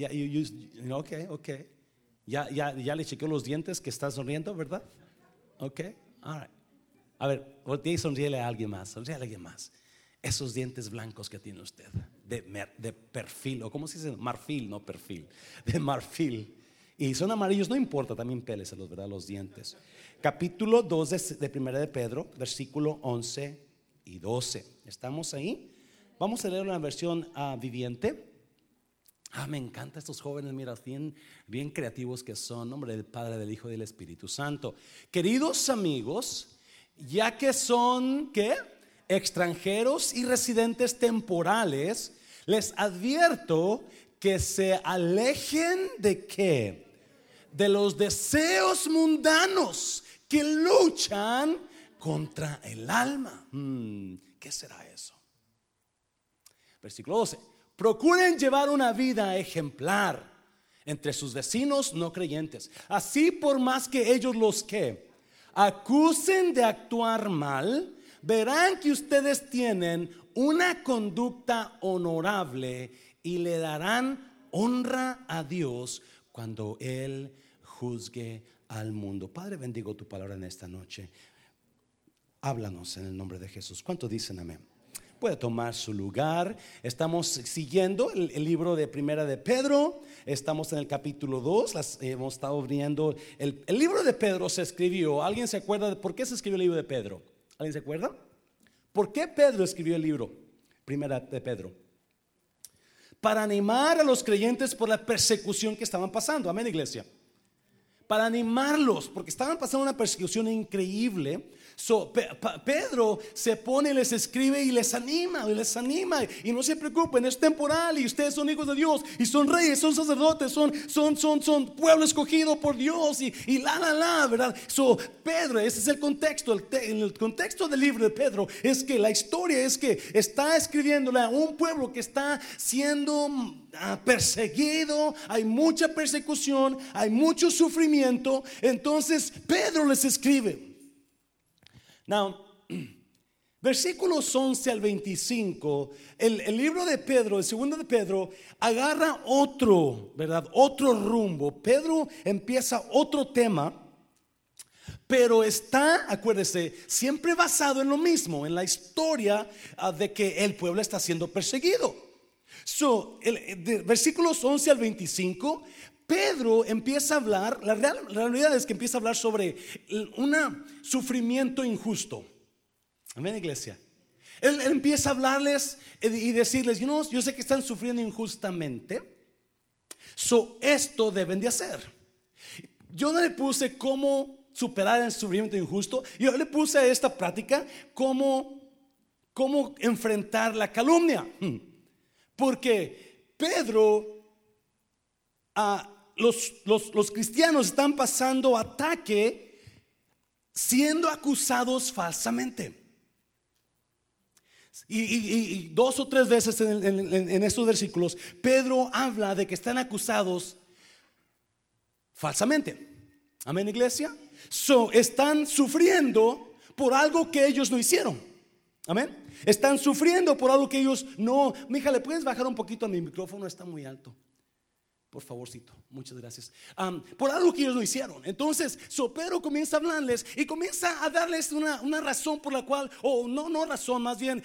Ya, you- you-. Ya, ya, ya le chequeó los dientes que está sonriendo, ¿verdad? Ok, all right. A ver, voltea sonríele a alguien más, sonríele a alguien más. Esos dientes blancos que tiene usted, de, de perfil, o cómo se dice, marfil, no perfil, de marfil. Y son amarillos, no importa, también péleselos, ¿verdad? Los dientes. Capítulo 2 de, de Primera de Pedro, versículo 11 y 12. ¿Estamos ahí? Vamos a leer una versión ah, viviente. Ah, me encantan estos jóvenes, mira, bien, bien creativos que son, nombre del Padre, del Hijo y del Espíritu Santo. Queridos amigos, ya que son, ¿qué? Extranjeros y residentes temporales, les advierto que se alejen de qué? De los deseos mundanos que luchan contra el alma. Hmm, ¿Qué será eso? Versículo 12. Procuren llevar una vida ejemplar entre sus vecinos no creyentes. Así por más que ellos los que acusen de actuar mal, verán que ustedes tienen una conducta honorable y le darán honra a Dios cuando Él juzgue al mundo. Padre, bendigo tu palabra en esta noche. Háblanos en el nombre de Jesús. ¿Cuánto dicen amén? Puede tomar su lugar. Estamos siguiendo el, libro de Primera de Pedro. Estamos en el capítulo 2. Las, eh, hemos estado viendo. El, el libro de Pedro se escribió. ¿Alguien se acuerda de por qué se escribió el libro de Pedro? ¿Alguien se acuerda? ¿Por qué Pedro escribió el libro? Primera de Pedro. Para animar a los creyentes por la persecución que estaban pasando. Amén, iglesia para animarlos, porque estaban pasando una persecución increíble. So, Pedro se pone, les escribe y les anima, y les anima. Y no se preocupen, es temporal y ustedes son hijos de Dios y son reyes, son sacerdotes, son, son, son, son pueblo escogido por Dios y, y la, la, la, ¿verdad? So, Pedro, ese es el contexto. El, el contexto del libro de Pedro es que la historia es que está escribiéndole a un pueblo que está siendo ah, perseguido, hay mucha persecución, hay mucho sufrimiento. Entonces Pedro les escribe. Now, versículos 11 al 25, el, el libro de Pedro, el segundo de Pedro, agarra otro, ¿verdad? Otro rumbo. Pedro empieza otro tema. Pero está, acuérdese, siempre basado en lo mismo, en la historia ah, de que el pueblo está siendo perseguido. So, el, de versículos 11 al 25, Pedro empieza a hablar, la, real- la realidad es que empieza a hablar sobre un sufrimiento injusto. Amén, iglesia. Él, empieza a hablarles y decirles, yo sé que están sufriendo injustamente, so esto deben de hacer. Yo no le puse cómo superar el sufrimiento injusto, yo le puse a esta práctica cómo, cómo enfrentar la calumnia. Porque Pedro, ah, los, los, los cristianos están pasando ataque siendo acusados falsamente. Y, dos o tres veces en, estos versículos, Pedro habla de que están acusados falsamente. Amén, iglesia. Están sufriendo por algo que ellos no hicieron. Amén. Están sufriendo por algo que ellos no. Mija, ¿le puedes bajar un poquito a mi micrófono? Está muy alto. Por favorcito, muchas gracias. Por algo que ellos no hicieron. Entonces, so Pedro comienza a hablarles y comienza a darles una, una razón por la cual, o no, no razón, más bien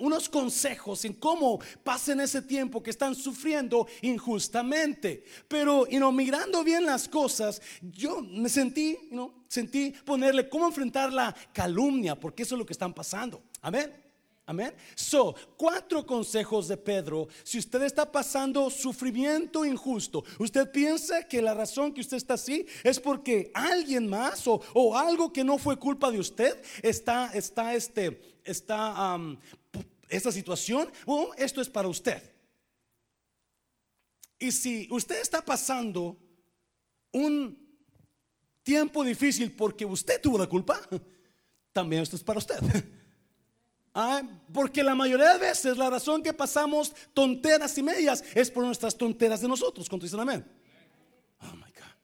unos consejos en cómo pasen ese tiempo que están sufriendo injustamente. Pero, y no, mirando bien las cosas, yo me sentí, you know, sentí ponerle cómo enfrentar la calumnia, porque eso es lo que están pasando. Amén. Amén. So, cuatro consejos de Pedro. Si usted está pasando sufrimiento injusto, usted piensa que la razón que usted está así es porque alguien más o, o algo que no fue culpa de usted está, está, este, está, p- esta situación. Bueno, esto es para usted. Y si usted está pasando un tiempo difícil porque usted tuvo la culpa, también esto es para usted. Ah, porque la mayoría de veces la razón que pasamos tonteras y medias es por nuestras tonteras de nosotros. ¿Cuánto dicen amén? Oh my God.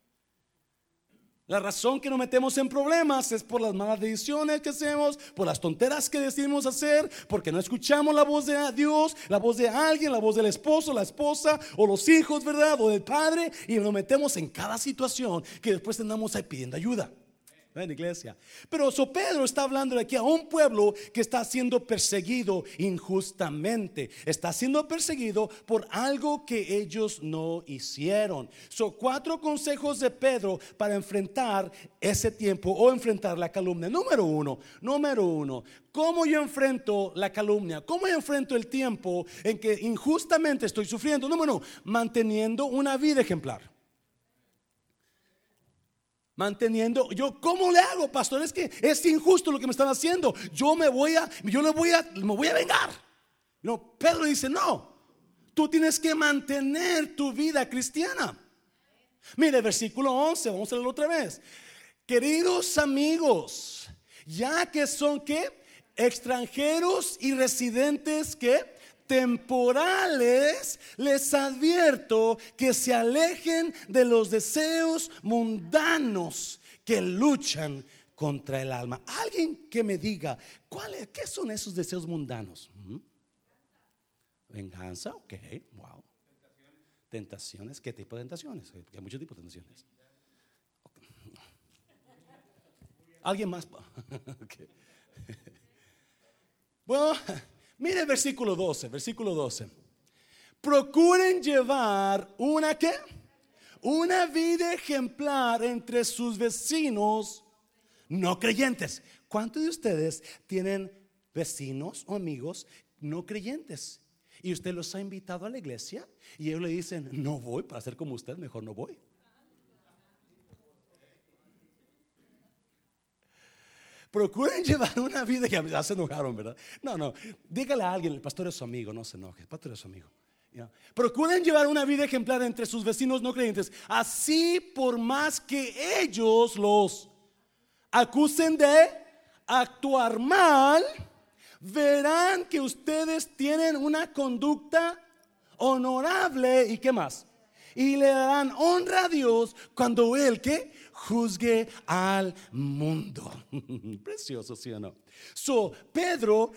La razón que nos metemos en problemas es por las malas decisiones que hacemos, por las tonteras que decidimos hacer, porque no escuchamos la voz de Dios, la voz de alguien, la voz del esposo, la esposa o los hijos, ¿verdad? O del padre, y nos metemos en cada situación que después andamos ahí pidiendo ayuda iglesia. Pero so Pedro está hablando de aquí a un pueblo que está siendo perseguido injustamente. Está siendo perseguido por algo que ellos no hicieron. Son cuatro consejos de Pedro para enfrentar ese tiempo o enfrentar la calumnia. Número uno, número uno. ¿Cómo yo enfrento la calumnia? ¿Cómo yo enfrento el tiempo en que injustamente estoy sufriendo? Número uno, manteniendo una vida ejemplar manteniendo. Yo, ¿cómo le hago, pastor? Es que es injusto lo que me están haciendo. Yo me voy a, yo le voy a, me voy a vengar. No, Pedro dice, no, tú tienes que mantener tu vida cristiana. Mire, versículo 11, vamos a leerlo otra vez. Queridos amigos, ya que son que extranjeros y residentes que temporales, les advierto que se alejen de los deseos mundanos que luchan contra el alma. Alguien que me diga, ¿cuáles, ¿qué son esos deseos mundanos? ¿Mm? Venganza, ok, wow. Tentaciones, ¿qué tipo de tentaciones? Hay muchos tipos de tentaciones. ¿Alguien más? Bueno, Mire el versículo 12, versículo 12. Procuren llevar una qué? Una vida ejemplar entre sus vecinos no creyentes. ¿Cuántos de ustedes tienen vecinos o amigos no creyentes? Y usted los ha invitado a la iglesia y ellos le dicen, no voy para ser como usted, mejor no voy. Procuren llevar una vida que ya se enojaron, ¿verdad? No, no. Dígale a alguien, el pastor es su amigo, no se enoje. El pastor es su amigo. Procuren llevar una vida ejemplar entre sus vecinos no creyentes. Así, por más que ellos los acusen de actuar mal, verán que ustedes tienen una conducta honorable y qué más. Y le darán honra a Dios cuando Él que juzgue al mundo. Precioso, ¿sí o no? So, Pedro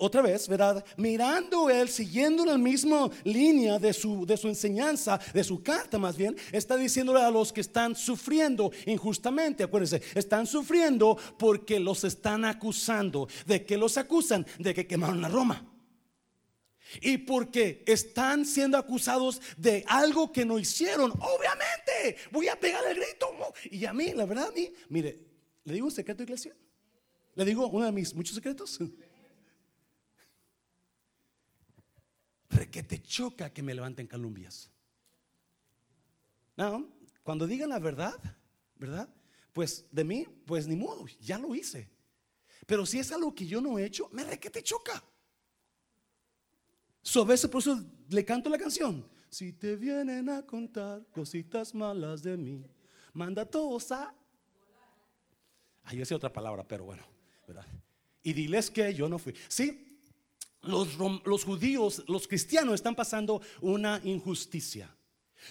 otra vez, ¿verdad? Mirando él, siguiendo la misma línea de su, de su enseñanza, de su carta más bien, está diciéndole a los que están sufriendo injustamente, acuérdense, están sufriendo porque los están acusando. ¿De que los acusan? De que quemaron a Roma. Y porque están siendo acusados de algo que no hicieron, obviamente voy a pegar el grito. Y a mí, la verdad, a mí, mire, le digo un secreto, iglesia. Le digo uno de mis muchos secretos. Que te choca que me levanten calumnias. No, cuando digan la verdad, ¿verdad? Pues de mí, pues ni modo, ya lo hice. Pero si es algo que yo no he hecho, me re que te choca. So, por eso le canto la canción. Si te vienen a contar cositas malas de mí, manda todos a. Ahí decía otra palabra, pero bueno, ¿verdad? Y diles que yo no fui. Sí, los, los judíos, los cristianos están pasando una injusticia.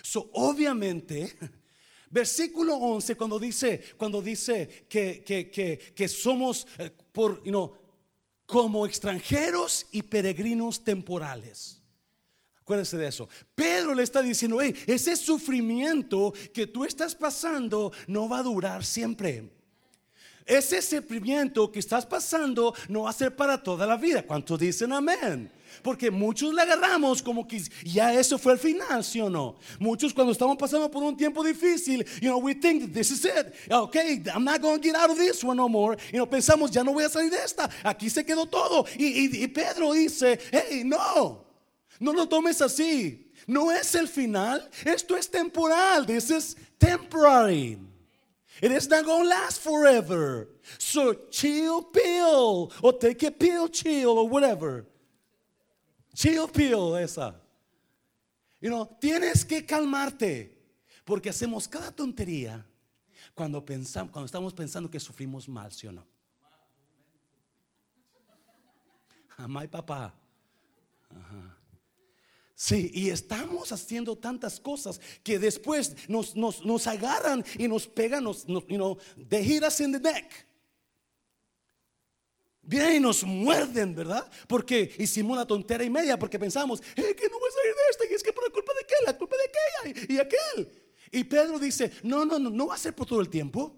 So, obviamente, versículo 11, cuando dice, cuando dice que, que, que, que somos eh, por, you know, como extranjeros y peregrinos temporales. Acuérdense de eso. Pedro le está diciendo, hey, ese sufrimiento que tú estás pasando no va a durar siempre. Ese sufrimiento que estás pasando no va a ser para toda la vida. ¿Cuántos dicen amén? Porque muchos le agarramos como que ya eso fue el final, ¿sí o no? Muchos cuando estamos pasando por un tiempo difícil, you know, we think that this is it. Okay, I'm not going to get out of this one no more. You know, pensamos, ya no voy a salir de esta. Aquí se quedó todo. Y, y Pedro dice, hey, no, no lo tomes así. No es el final. Esto es temporal. This is temporary. It is not going to last forever. So chill pill or take a pill chill or whatever. Chill pill esa. You know, tienes que calmarte porque hacemos cada tontería cuando pensamos, cuando estamos pensando que sufrimos mal, ¿sí o no? Mamá y papá. Sí, y estamos haciendo tantas cosas que después nos, nos, nos agarran y nos pegan, nos, nos, you know, they hit in the neck. Vienen y nos muerden, ¿verdad? Porque hicimos una tontera y media, porque pensamos, eh, que no voy a salir de esta, y es que por la culpa de aquel, la culpa de aquella y, aquel. Y Pedro dice, no, no, no, no va a ser por todo el tiempo.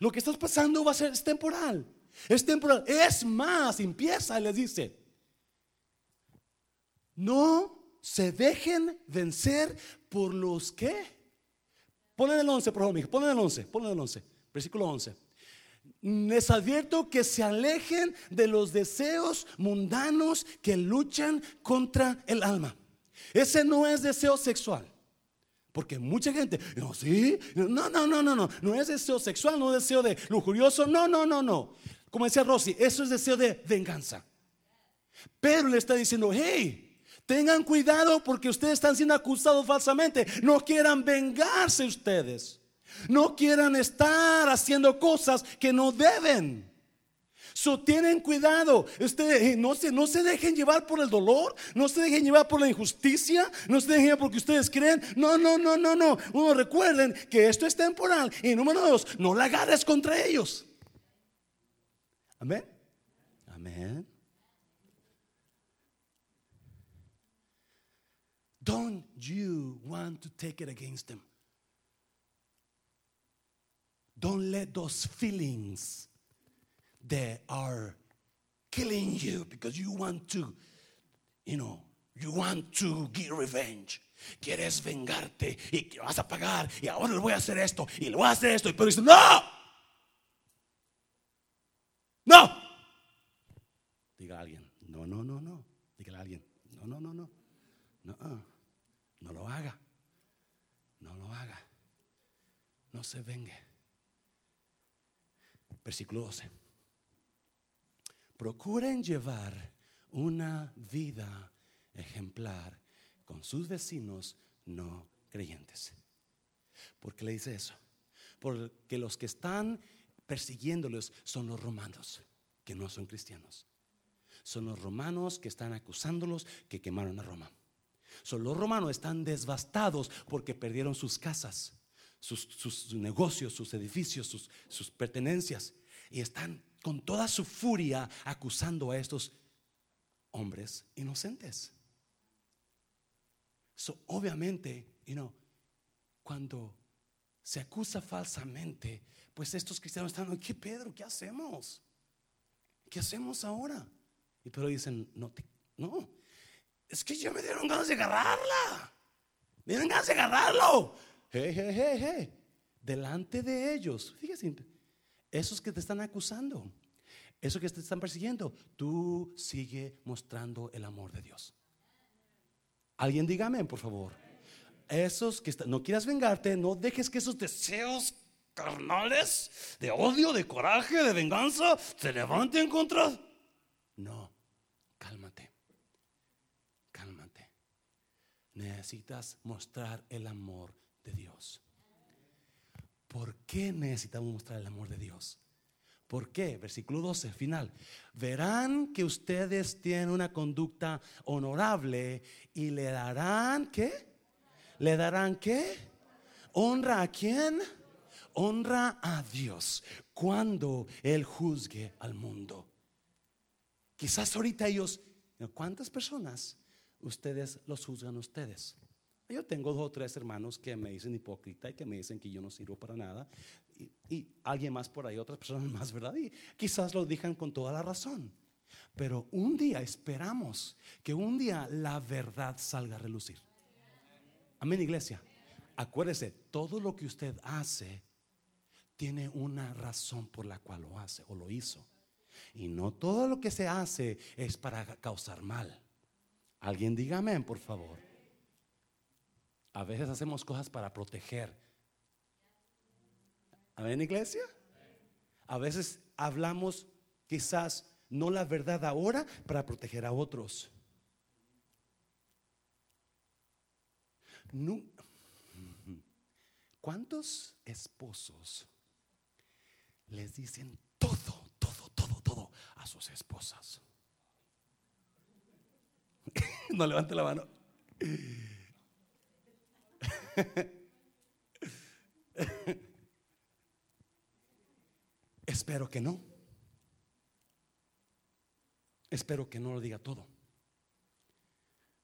Lo que estás pasando va a ser es temporal. Es temporal. Es más, empieza y les dice, no se dejen vencer por los que. Ponen el 11, por favor, ponen el 11, ponen el 11, versículo 11. Les advierto que se alejen de los deseos mundanos que luchan contra el alma. Ese no es deseo sexual. Porque mucha gente, no, sí, no, no, no, no, no, no es deseo sexual, no es deseo de lujurioso, no, no, no, no. Como decía Rosy, eso es deseo de venganza. Pero le está diciendo, hey, tengan cuidado porque ustedes están siendo acusados falsamente. No quieran vengarse ustedes. No quieran estar haciendo cosas que no deben. So, tienen cuidado. Ustedes eh, no se, no se dejen llevar por el dolor, no se dejen llevar por la injusticia, no se dejen llevar porque ustedes creen. No, no, no, no, no. Uno recuerden que esto es temporal. Y número dos, no la agarres contra ellos. Amén. Amén. Don't you want to take it against them? Don't let those feelings that are killing you because you want to, you know, you want to get revenge. Quieres vengarte y vas a pagar y ahora le voy a hacer esto y le voy a hacer esto y pero dice, no, no. Diga a alguien, no, no, no, no. Diga a alguien, no, no, no, no. No, uh, no lo haga. No lo haga. No se vengue. Versículo 12. Procuren llevar una vida ejemplar con sus vecinos no creyentes. ¿Por qué le dice eso? Porque los que están persiguiéndolos son los romanos, que no son cristianos. Son los romanos que están acusándolos que quemaron a Roma. Son los romanos están devastados porque perdieron sus casas, sus, negocios, sus edificios, sus, sus pertenencias. Y están con toda su furia acusando a estos hombres inocentes. Obviamente, you know, cuando se acusa falsamente, pues estos cristianos están, ¿qué Pedro? ¿Qué hacemos? ¿Qué hacemos ahora? Y Pedro dicen, no, no, es que ya me dieron ganas de agarrarla. Me dieron ganas de agarrarlo. Hey, hey, hey, hey. Delante de ellos, fíjense, esos que te están acusando, esos que te están persiguiendo, tú sigue mostrando el amor de Dios. Alguien dígame, por favor. Esos que no quieras vengarte, no dejes que esos deseos carnales de odio, de coraje, de venganza se levanten contra. No, cálmate. Cálmate. Necesitas mostrar el amor de Dios. ¿Por qué necesitamos mostrar el amor de Dios? ¿Por qué? Versículo 12, final. Verán que ustedes tienen una conducta honorable y le darán, ¿qué? ¿Le darán qué? ¿Honra a quién? Honra a Dios cuando Él juzgue al mundo. Quizás ahorita ellos, ¿cuántas personas ustedes los juzgan ustedes? Yo tengo dos o tres hermanos que me dicen hipócrita y que me dicen que yo no sirvo para nada. Y, alguien más por ahí, otras personas más, ¿verdad? Y quizás lo digan con toda la razón. Pero un día esperamos que un día la verdad salga a relucir. Amén, iglesia. Acuérdese, todo lo que usted hace tiene una razón por la cual lo hace o lo hizo. Y no todo lo que se hace es para causar mal. Alguien diga amén, por favor. A veces hacemos cosas para proteger. Amén, iglesia. A veces hablamos quizás no la verdad ahora para proteger a otros. ¿Cuántos esposos les dicen todo, todo, todo, todo a sus esposas? no levante la mano. Espero que no. Espero que no lo diga todo.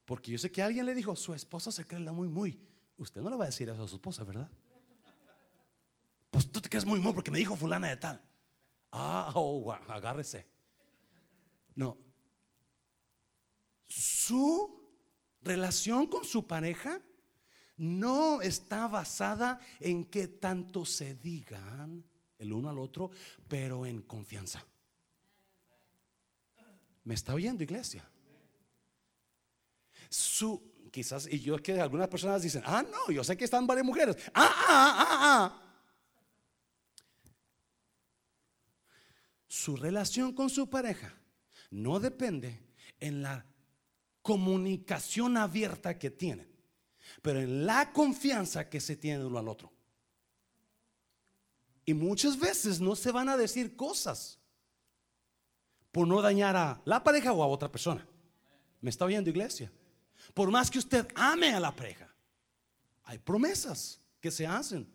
Porque yo sé que alguien le dijo, su esposa se cree la muy, muy. Usted no le va a decir eso a su esposa, ¿verdad? Pues tú te crees muy, muy porque me dijo fulana de tal. Ah, oh, agárrese. No. Su relación con su pareja no está basada en que tanto se digan el uno al otro, pero en confianza. ¿Me está oyendo, iglesia? Su, quizás, y yo que algunas personas dicen, ah, no, yo sé que están varias mujeres. Ah, ah, ah, ah. ah. Su relación con su pareja no depende en la comunicación abierta que tienen, pero en la confianza que se tiene uno al otro. Y muchas veces no se van a decir cosas por no dañar a la pareja o a otra persona. ¿Me está oyendo iglesia? Por más que usted ame a la pareja, hay promesas que se hacen.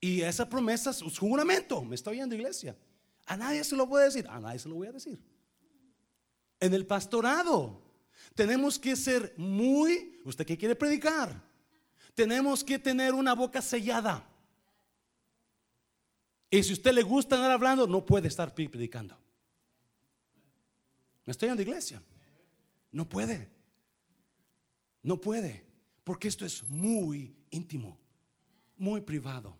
Y esa promesa es un juramento. ¿Me está oyendo iglesia? A nadie se lo puede decir, a nadie se lo voy a decir. En el pastorado tenemos que ser muy, usted que quiere predicar, tenemos que tener una boca sellada. Y si usted le gusta andar hablando, no puede estar predicando. ¿Me estoy en la iglesia? No puede. No puede. Porque esto es muy íntimo, muy privado.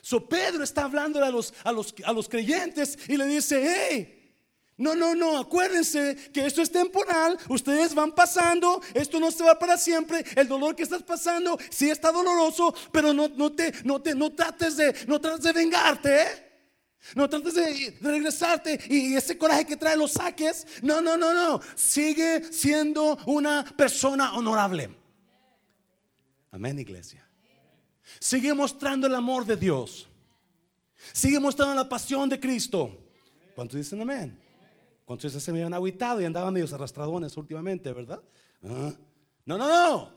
So Pedro está hablando a los, a los, a los creyentes y le dice, hey, no, no, no, acuérdense que esto es temporal, ustedes van pasando, esto no se va para siempre, el dolor que estás pasando sí está doloroso, pero no, no te, no te, no trates de, no trates de vengarte, ¿eh? No trates de, regresarte y ese coraje que trae lo saques. No, no, no, no. Sigue siendo una persona honorable. Amén, iglesia. Sigue mostrando el amor de Dios. Sigue mostrando la pasión de Cristo. ¿Cuántos dicen amén? ¿Cuántos se me habían aguitado y andaban medio arrastradones últimamente, verdad? Ah. No, no, no.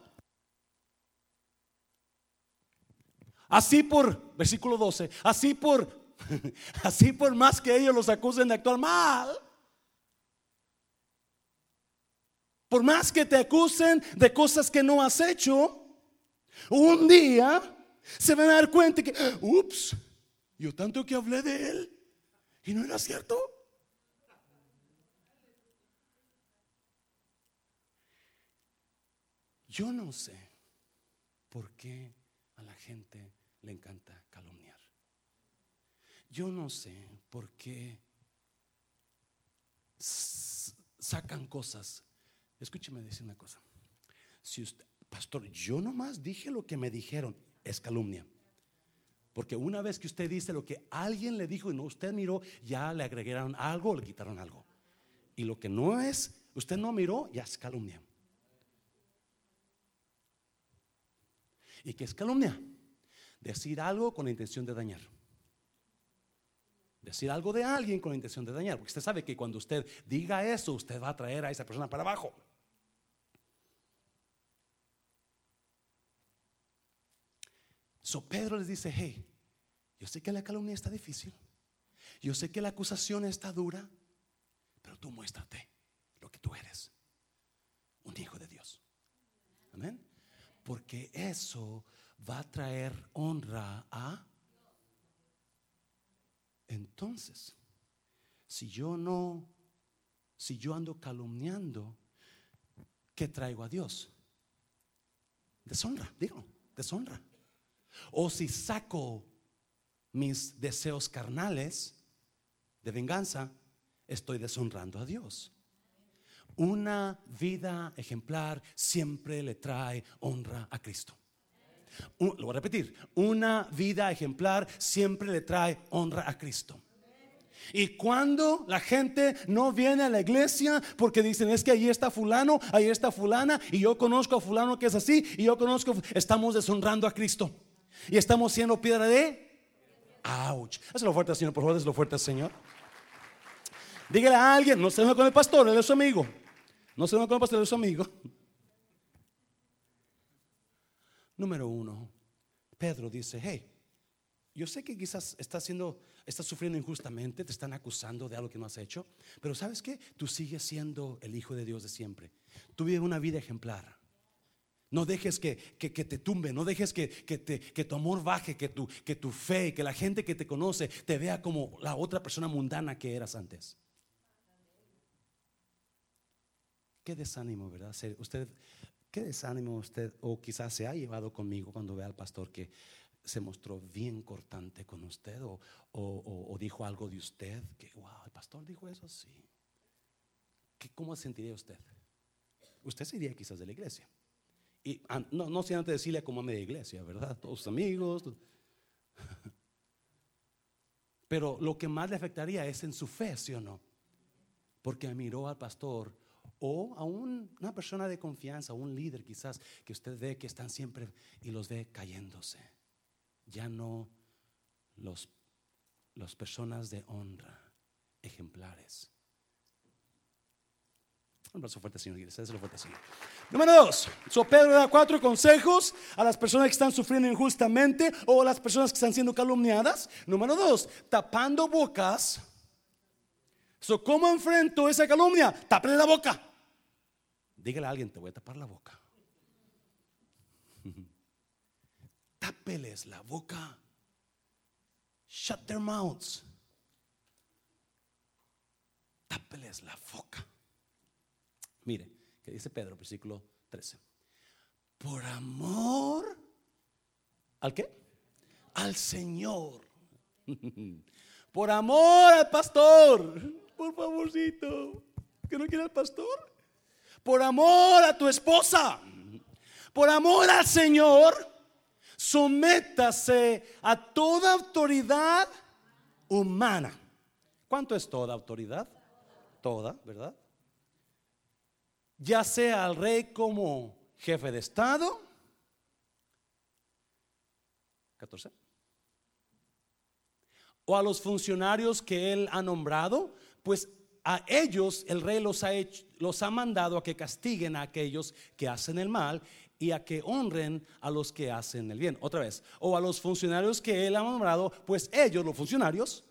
Así por, versículo 12, así por, así por más que ellos los acusen de actuar mal, por más que te acusen de cosas que no has hecho, un día se van a dar cuenta que, ups, yo tanto que hablé de él y no era cierto. Yo no sé por qué a la gente le encanta calumniar. Yo no sé por qué sacan cosas. Escúcheme decir una cosa. Si usted, pastor, yo nomás dije lo que me dijeron, es calumnia. Porque una vez que usted dice lo que alguien le dijo y no usted miró, ya le agregaron algo o le quitaron algo. Y lo que no es, usted no miró, ya es calumnia. ¿Y qué es calumnia? Decir algo con la intención de dañar. Decir algo de alguien con la intención de dañar. Porque usted sabe que cuando usted diga eso, usted va a traer a esa persona para abajo. So Pedro les dice, hey, yo sé que la calumnia está difícil. Yo sé que la acusación está dura. Pero tú muéstrate lo que tú eres. Un hijo de Dios. Amén porque eso va a traer honra a... Entonces, si yo no, si yo ando calumniando, ¿qué traigo a Dios? Deshonra, digo, deshonra. O si saco mis deseos carnales de venganza, estoy deshonrando a Dios. Una vida ejemplar siempre le trae honra a Cristo. lo voy a repetir, una vida ejemplar siempre le trae honra a Cristo. Y cuando la gente no viene a la iglesia porque dicen es que ahí está fulano, ahí está fulana y yo conozco a fulano que es así y yo conozco, estamos deshonrando a Cristo y estamos siendo piedra de ouch. Hazlo fuerte, Señor, por favor, hazlo fuerte, Señor. Dígale a alguien, no se con el pastor, él es su amigo. No se con el pastor, es su amigo. Número uno, Pedro dice, hey, yo sé que quizás estás estás sufriendo injustamente, te están acusando de algo que no has hecho, pero ¿sabes qué? Tú sigues siendo el Hijo de Dios de siempre. Tú vives una vida ejemplar. No dejes que, te tumbe, no dejes que, que, tu amor baje, que tu, que tu fe, que la gente que te conoce te vea como la otra persona mundana que eras antes. Qué desánimo, ¿verdad? Usted, qué desánimo usted, o quizás se ha llevado conmigo cuando ve al pastor que se mostró bien cortante con usted o, dijo algo de usted, que, wow, el pastor dijo eso, sí. ¿Qué, ¿Cómo sentiría usted? Usted sería quizás de la iglesia. Y no, no sin antes decirle como a media iglesia, ¿verdad? Todos sus amigos. Pero lo que más le afectaría es en su fe, ¿sí o no? Porque miró al pastor o a una persona de confianza, un líder quizás, que usted ve que están siempre y los ve cayéndose. Ya no los, las personas de honra, ejemplares. Un abrazo fuerte, Señor. fuerte, Señor. Número dos. So Pedro da cuatro consejos a las personas que están sufriendo injustamente o a las personas que están siendo calumniadas. Número dos. Tapando bocas. So, ¿Cómo enfrento esa calumnia? Tápele la boca. Dígale a alguien, te voy a tapar la boca. Tápeles la boca. Shut their mouths. Tápeles la boca. Mire, que dice Pedro, versículo 13. Por amor, ¿al qué? Al Señor. Por amor al pastor. Por favorcito. ¿Que no quiere al pastor? Por amor a tu esposa. Por amor al Señor. Sométase a toda autoridad humana. ¿Cuánto es toda autoridad? Toda, ¿verdad? ya sea al rey como jefe de Estado. 14. O a los funcionarios que él ha nombrado, pues a ellos el rey los ha, hecho, los ha mandado a que castiguen a aquellos que hacen el mal y a que honren a los que hacen el bien. Otra vez, o a los funcionarios que él ha nombrado, pues ellos, los funcionarios,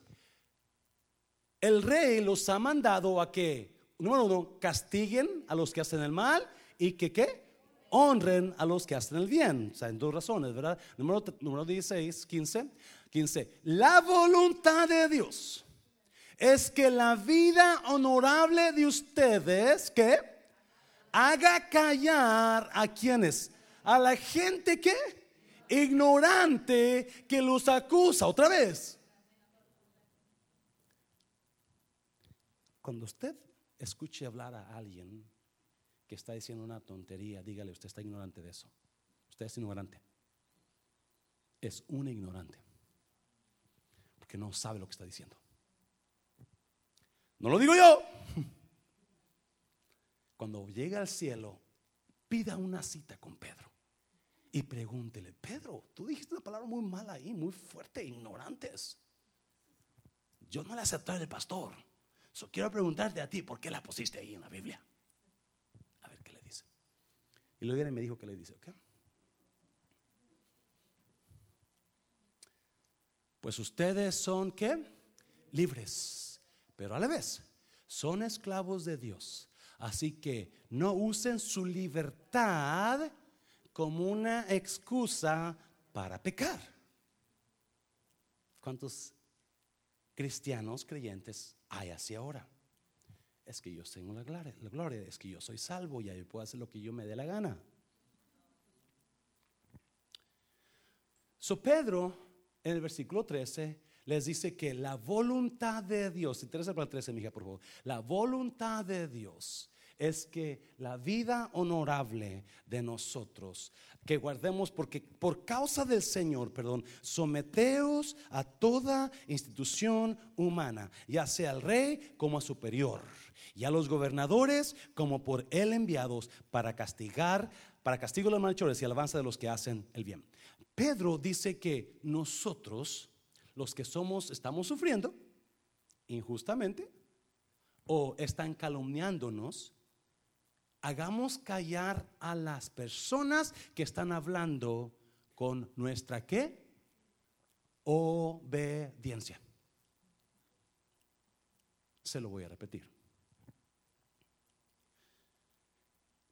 el rey los ha mandado a que número uno, castiguen a los que hacen el mal y que qué? Honren a los que hacen el bien. O sea, en dos razones, ¿verdad? Número, número 16, 15. 15. La voluntad de Dios es que la vida honorable de ustedes, que haga callar a quienes, a la gente que ignorante que los acusa. Otra vez. Cuando usted escuche hablar a alguien que está diciendo una tontería, dígale, usted está ignorante de eso. Usted es ignorante. Es un ignorante. Porque no sabe lo que está diciendo. No lo digo yo. Cuando llegue al cielo, pida una cita con Pedro y pregúntele, Pedro, tú dijiste una palabra muy mala ahí, muy fuerte, ignorantes. Yo no le acepté al pastor quiero preguntarte a ti, ¿por qué la pusiste ahí en la Biblia? A ver qué le dice. Y luego viene y me dijo que le dice, ¿ok? Pues ustedes son qué? Libres, pero a la vez son esclavos de Dios. Así que no usen su libertad como una excusa para pecar. ¿Cuántos cristianos creyentes hay así ahora. Es que yo tengo la gloria, es que yo soy salvo y yo puedo hacer lo que yo me dé la gana. So Pedro en el versículo 13 les dice que la voluntad de Dios, 13 para 13, mi hija, por favor, la voluntad de Dios es que la vida honorable de nosotros, que guardemos, porque por causa del Señor, perdón, someteos a toda institución humana, ya sea al rey como a superior, y a los gobernadores como por él enviados para castigar, para castigo de los malhechores y alabanza de los que hacen el bien. Pedro dice que nosotros, los que somos, estamos sufriendo injustamente o están calumniándonos hagamos callar a las personas que están hablando con nuestra qué? Obediencia. Se lo voy a repetir.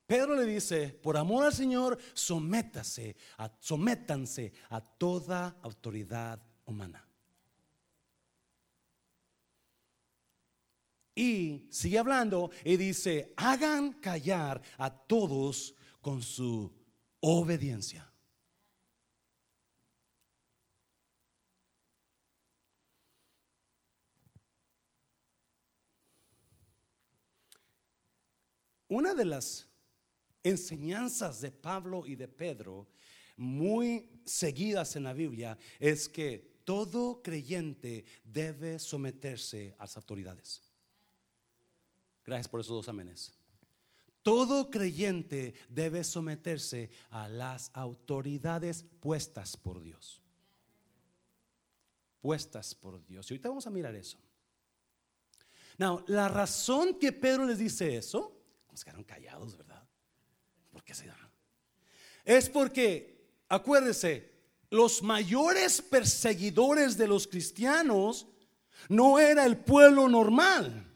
Pedro le dice, por amor al Señor, sométase, sométanse a toda autoridad humana. Y sigue hablando y dice, hagan callar a todos con su obediencia. Una de las enseñanzas de Pablo y de Pedro, muy seguidas en la Biblia, es que todo creyente debe someterse a las autoridades. Gracias por esos dos amenes. Todo creyente debe someterse a las autoridades puestas por Dios. Puestas por Dios. Y ahorita vamos a mirar eso. Now, la razón que Pedro les dice eso, nos quedaron callados, ¿verdad? ¿Por qué se da? Es porque, acuérdese, los mayores perseguidores de los cristianos no era el pueblo normal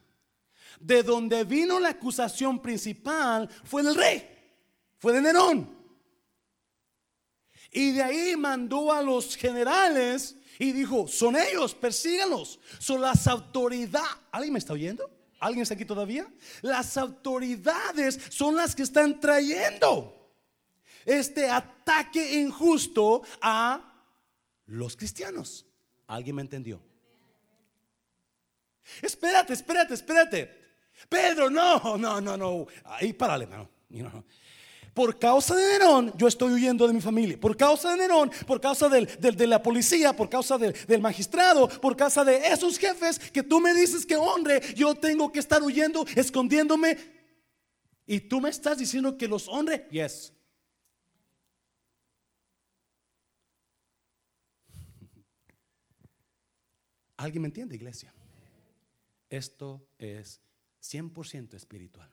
de donde vino la acusación principal fue del rey, fue de Nerón. Y de ahí mandó a los generales y dijo, son ellos, persíganlos. Son las autoridades. ¿Alguien me está oyendo? ¿Alguien está aquí todavía? Las autoridades son las que están trayendo este ataque injusto a los cristianos. ¿Alguien me entendió? Espérate, espérate, espérate. Pedro, no, no, no, no. Ahí párale, hermano. Por causa de Nerón, yo estoy huyendo de mi familia. Por causa de Nerón, por causa de la policía, por causa del magistrado, por causa de esos jefes que tú me dices que honre, yo tengo que estar huyendo, escondiéndome. Y tú me estás diciendo que los honre. Yes. ¿Alguien me entiende, iglesia? Esto es 100% espiritual.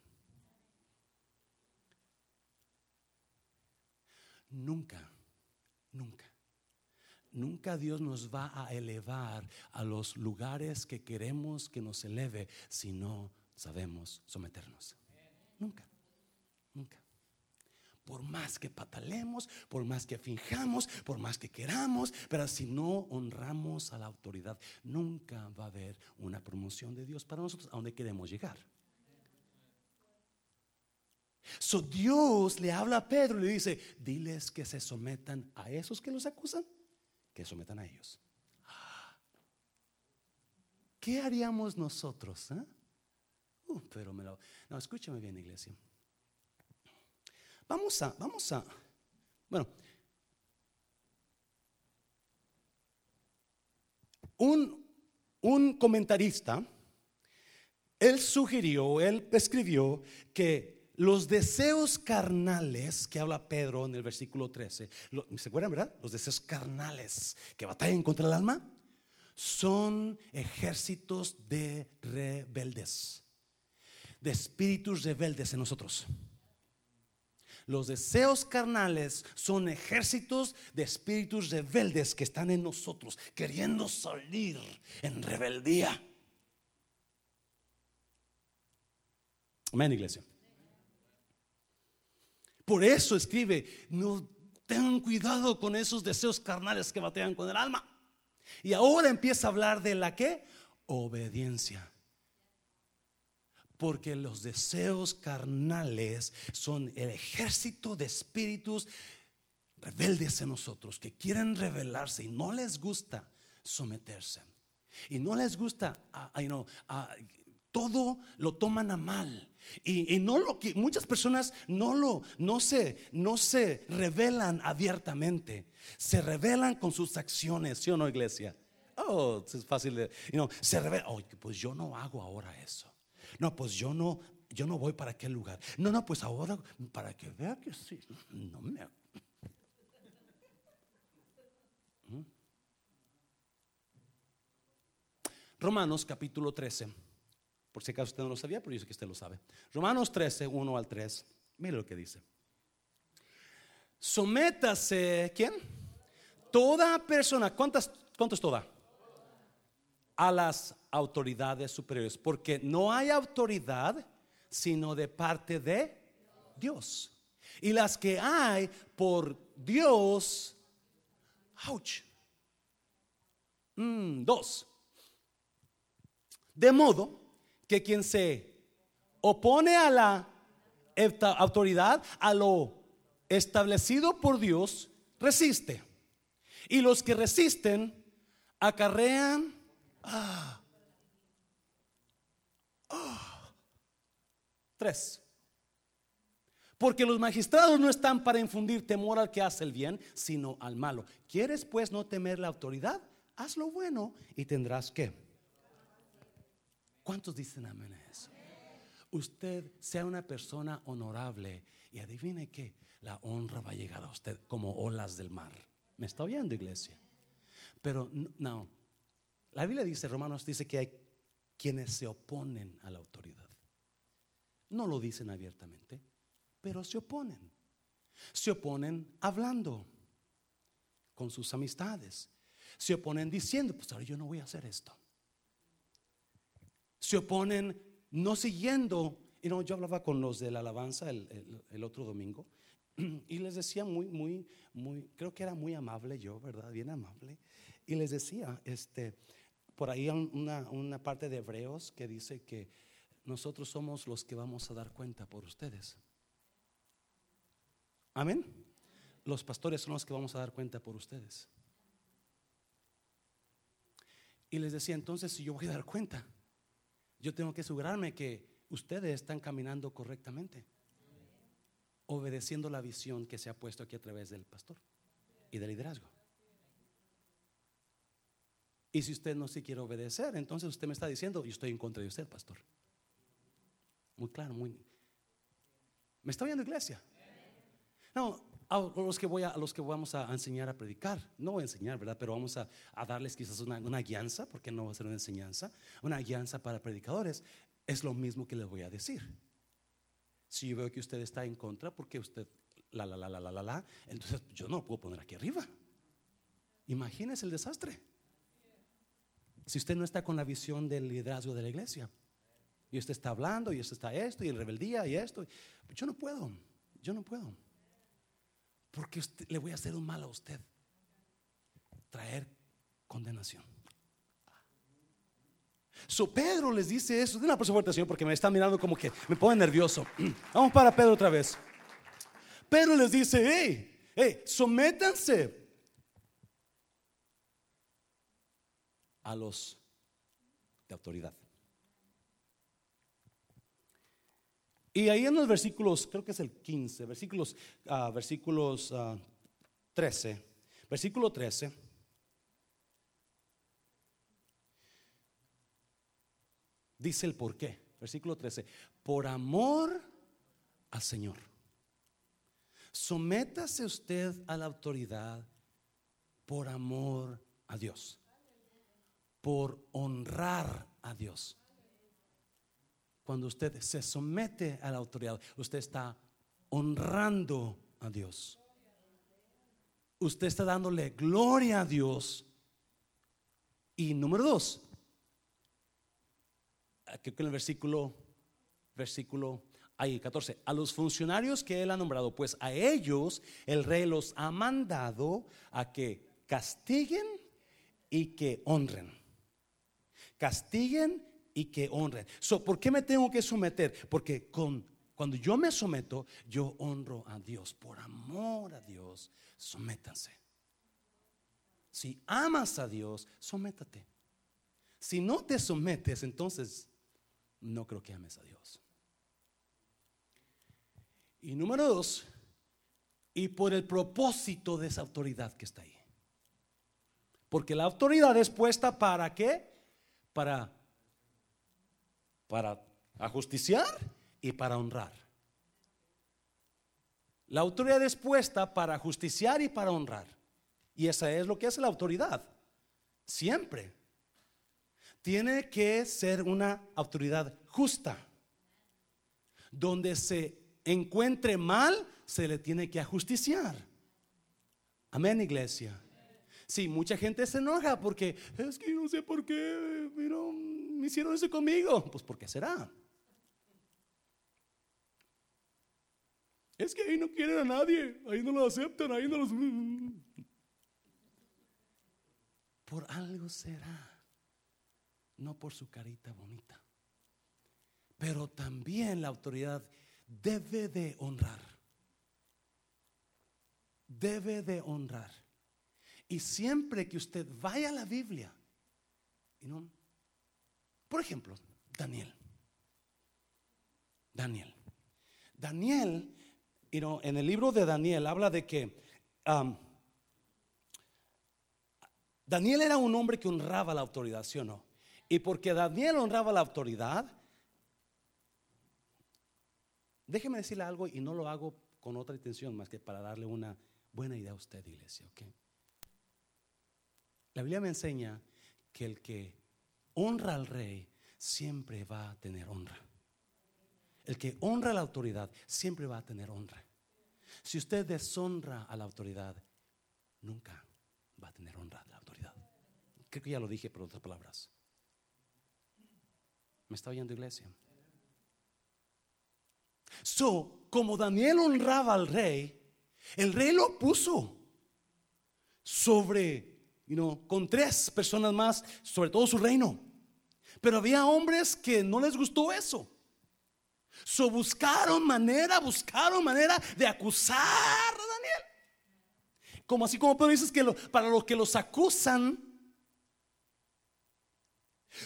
Nunca, nunca, nunca Dios nos va a elevar a los lugares que queremos que nos eleve si no sabemos someternos. Nunca. Por más que patalemos, por más que finjamos, por más que queramos, pero si no honramos a la autoridad, nunca va a haber una promoción de Dios para nosotros a donde queremos llegar. So Dios le habla a Pedro y le dice, diles que se sometan a esos que los acusan, que sometan a ellos. ¿Qué haríamos nosotros? Eh? Uh, pero. No, escúchame bien, iglesia. Vamos a, vamos a, bueno, un, un comentarista, él sugirió, él escribió que los deseos carnales que habla Pedro en el versículo 13, ¿se acuerdan, verdad? Los deseos carnales que batallan contra el alma son ejércitos de rebeldes, de espíritus rebeldes en nosotros. Los deseos carnales son ejércitos de espíritus rebeldes que están en nosotros, queriendo salir en rebeldía. Amén, iglesia. Por eso escribe, no tengan cuidado con esos deseos carnales que batean con el alma. Y ahora empieza a hablar de la que? Obediencia. Porque los deseos carnales son el ejército de espíritus rebeldes en nosotros que quieren rebelarse y no les gusta someterse. Y no les gusta, uh, todo lo toman a mal. Y, no lo que muchas personas no lo no se no se revelan abiertamente, se revelan con sus acciones, ¿sí o no, iglesia? Oh, es fácil de, se revela, oh, pues yo no hago ahora eso. No, pues yo no, yo no voy para aquel lugar. No, no, pues ahora para que vea que sí. No me. ¿Mm? Romanos capítulo 13. Por si acaso usted no lo sabía, pero yo sé que usted lo sabe. Romanos 13, 1 al 3. Mire lo que dice. Sométase, ¿quién? Toda persona, ¿cuántas, ¿cuánto toda? A las autoridades superiores, porque no hay autoridad sino de parte de Dios. Y las que hay por Dios, ouch. Mm, dos. De modo que quien se opone a la autoridad, a lo establecido por Dios, resiste. Y los que resisten acarrean ah, tres. Porque los magistrados no están para infundir temor al que hace el bien, sino al malo. ¿Quieres pues no temer la autoridad? Haz lo bueno y tendrás que. ¿Cuántos dicen amén a eso? Usted sea una persona honorable y adivine que la honra va a llegar a usted como olas del mar. ¿Me está oyendo, iglesia? Pero no, la Biblia dice, Romanos dice que hay quienes se oponen a la autoridad. No lo dicen abiertamente, pero se oponen. Se oponen hablando con sus amistades. Se oponen diciendo, pues ahora yo no voy a hacer esto. Se oponen no siguiendo. Y no, yo hablaba con los de la alabanza el otro domingo y les decía muy, muy, muy, creo que era muy amable yo, ¿verdad? Bien amable. Y les decía, este, por ahí una, una parte de Hebreos que dice que nosotros somos los que vamos a dar cuenta por ustedes. Amén. Los pastores son los que vamos a dar cuenta por ustedes. Y les decía, entonces si yo voy a dar cuenta, yo tengo que asegurarme que ustedes están caminando correctamente obedeciendo la visión que se ha puesto aquí a través del pastor y del liderazgo. Y si usted no se quiere obedecer, entonces usted me está diciendo, yo estoy en contra de usted, pastor. Muy claro, muy... ¿Me está oyendo iglesia? No, a los que, voy a, los que vamos a enseñar a predicar, no voy a enseñar, ¿verdad? Pero vamos a, darles quizás una, una guianza, porque no va a ser una enseñanza, una guianza para predicadores. Es lo mismo que les voy a decir. Si yo veo que usted está en contra, porque usted, la, la, la, la, la, la, la, entonces yo no lo puedo poner aquí arriba. Imagínese el desastre. Si usted no está con la visión del liderazgo de la iglesia, y usted está hablando, y usted está esto, y en rebeldía, y esto, yo no puedo, yo no puedo. Porque le voy a hacer un mal a usted. Traer condenación. So Pedro les dice eso. De una fuerte, Señor, porque me está mirando como que me pone nervioso. Vamos para Pedro otra vez. Pedro les dice: Hey, hey, sométanse a los de autoridad. Y ahí en los versículos, creo que es el 15, versículos, uh, versículos 13, ah, versículo 13. Dice el por qué. Versículo 13. Por amor al Señor. Sométase usted a la autoridad por amor a Dios. Por honrar a Dios. Cuando usted se somete a la autoridad, usted está honrando a Dios. Usted está dándole gloria a Dios. Y número dos, que en el versículo, versículo ahí 14, a los funcionarios que él ha nombrado, pues a ellos el rey los ha mandado a que castiguen y que honren. Castiguen y que honren. So, ¿Por qué me tengo que someter? Porque con, cuando yo me someto, yo honro a Dios. Por amor a Dios, sométanse. Si amas a Dios, sométate. Si no te sometes, entonces no creo que ames a Dios. Y número dos, y por el propósito de esa autoridad que está ahí. Porque la autoridad es puesta para qué? Para, para ajusticiar y para honrar. La autoridad es puesta para justiciar y para honrar. Y esa es lo que hace la autoridad. Siempre. Tiene que ser una autoridad justa. Donde se encuentre mal, se le tiene que ajusticiar. Amén, iglesia. Sí, mucha gente se enoja porque es que no sé por qué me hicieron eso conmigo. Pues porque será. Es que ahí no quieren a nadie, ahí no lo aceptan, ahí no los... Por algo será, no por su carita bonita. Pero también la autoridad debe de honrar. Debe de honrar. Y siempre que usted vaya a la Biblia, por ejemplo, Daniel. Daniel. Daniel en el libro de Daniel habla de que um, Daniel era un hombre que honraba la autoridad, ¿sí o no? Y porque Daniel honraba la autoridad, déjeme decirle algo y no lo hago con otra intención más que para darle una buena idea a usted, iglesia, ¿ok? La Biblia me enseña que el que honra al rey siempre va a tener honra. El que honra a la autoridad siempre va a tener honra. Si usted deshonra a la autoridad, nunca va a tener honra a la autoridad. Creo que ya lo dije por otras palabras. ¿Me está oyendo iglesia? So, como Daniel honraba al rey, el rey lo puso sobre, you know, con tres personas más, sobre todo su reino. Pero había hombres que no les gustó eso. So buscaron manera, buscaron manera de acusar a Daniel. Como así como Pedro dices que para los que los acusan,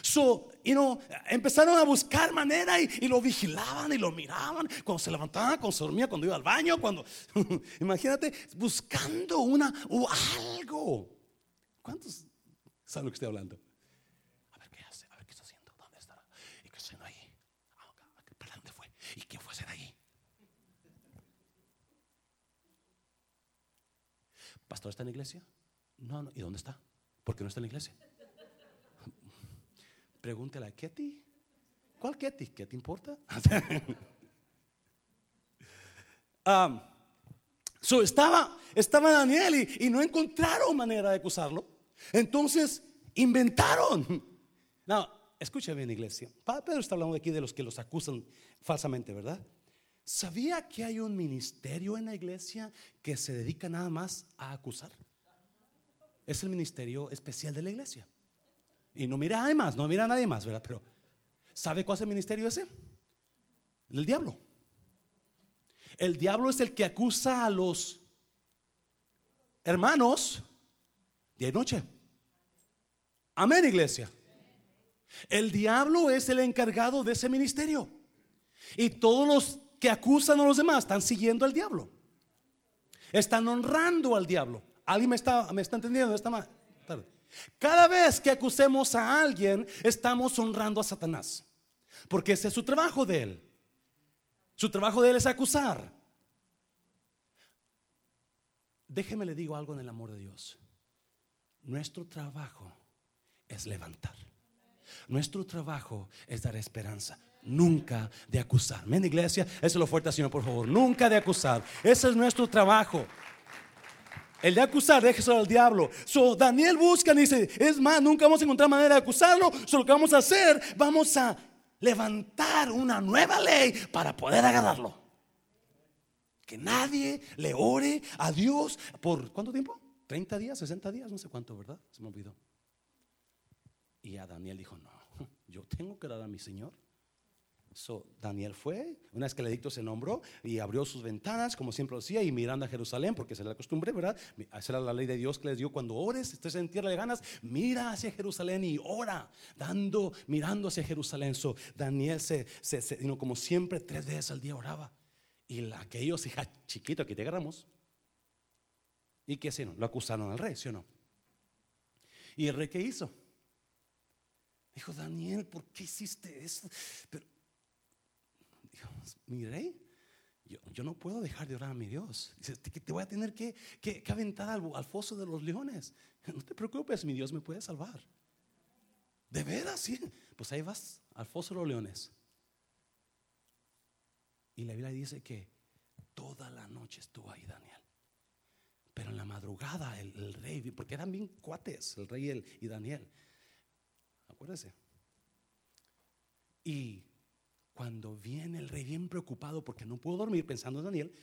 So, you know, empezaron a buscar manera y, lo vigilaban y lo miraban cuando se levantaba, cuando se dormía, cuando iba al baño, cuando, imagínate, buscando una o algo. ¿Cuántos saben lo que estoy hablando? ¿Y qué fue a hacer ahí? ¿Pastor está en la iglesia? No, no. ¿Y dónde está? ¿Por qué no está en la iglesia? Pregúntele a Ketty. ¿Cuál Ketty? ¿Qué te importa? um, so estaba, estaba Daniel y, y, no encontraron manera de acusarlo. Entonces inventaron. No, escucha bien, iglesia. Pedro está hablando aquí de los que los acusan falsamente, ¿verdad? ¿Sabía que hay un ministerio en la iglesia que se dedica nada más a acusar? Es el ministerio especial de la iglesia. Y no mira a nadie más, no mira a nadie más, ¿verdad? Pero ¿sabe cuál es el ministerio ese? El diablo. El diablo es el que acusa a los hermanos día y noche. Amén, iglesia. El diablo es el encargado de ese ministerio. Y todos los que acusan a los demás están siguiendo al diablo. Están honrando al diablo. ¿Alguien me está, me está entendiendo esta tarde? Cada vez que acusemos a alguien, estamos honrando a Satanás. Porque ese es su trabajo de él. Su trabajo de él es acusar. Déjeme le digo algo en el amor de Dios. Nuestro trabajo es levantar. Nuestro trabajo es dar esperanza. Nunca de acusar. Amén, iglesia. Eso es lo fuerte, Señor, por favor. Nunca de acusar. Ese es nuestro trabajo. El de acusar, déjeselo al diablo. So, Daniel busca y dice: Es más, nunca vamos a encontrar manera de acusarlo. Solo lo que vamos a hacer, vamos a levantar una nueva ley para poder agarrarlo. Que nadie le ore a Dios por ¿cuánto tiempo? 30 días, 60 días, no sé cuánto, ¿verdad? Se me olvidó. Y a Daniel dijo, no, yo tengo que dar a mi Señor. So, Daniel fue, una vez que el edicto se nombró y abrió sus ventanas, como siempre lo decía, y mirando a Jerusalén, porque esa era la costumbre, ¿verdad? Esa era la ley de Dios que les dio cuando ores, estés en tierra de ganas, mira hacia Jerusalén y ora, dando, mirando hacia Jerusalén. So, Daniel se, se, como siempre, tres veces al día oraba. Y aquellos, hija, chiquito, aquí te agarramos. ¿Y qué no Lo acusaron al rey, ¿sí o no? ¿Y el rey qué hizo? Dijo, Daniel, ¿por qué hiciste eso? Pero, dijo, mi rey, yo, no puedo dejar de orar a mi Dios. Dice, te, te voy a tener que, que, aventar al, foso de los leones. No te preocupes, mi Dios me puede salvar. ¿De veras? Sí. Pues ahí vas al foso de los leones. Y la Biblia dice que toda la noche estuvo ahí Daniel. Pero en la madrugada el, rey, porque eran bien cuates, el rey y Daniel. Y cuando viene el rey bien preocupado porque no pudo dormir pensando en Daniel,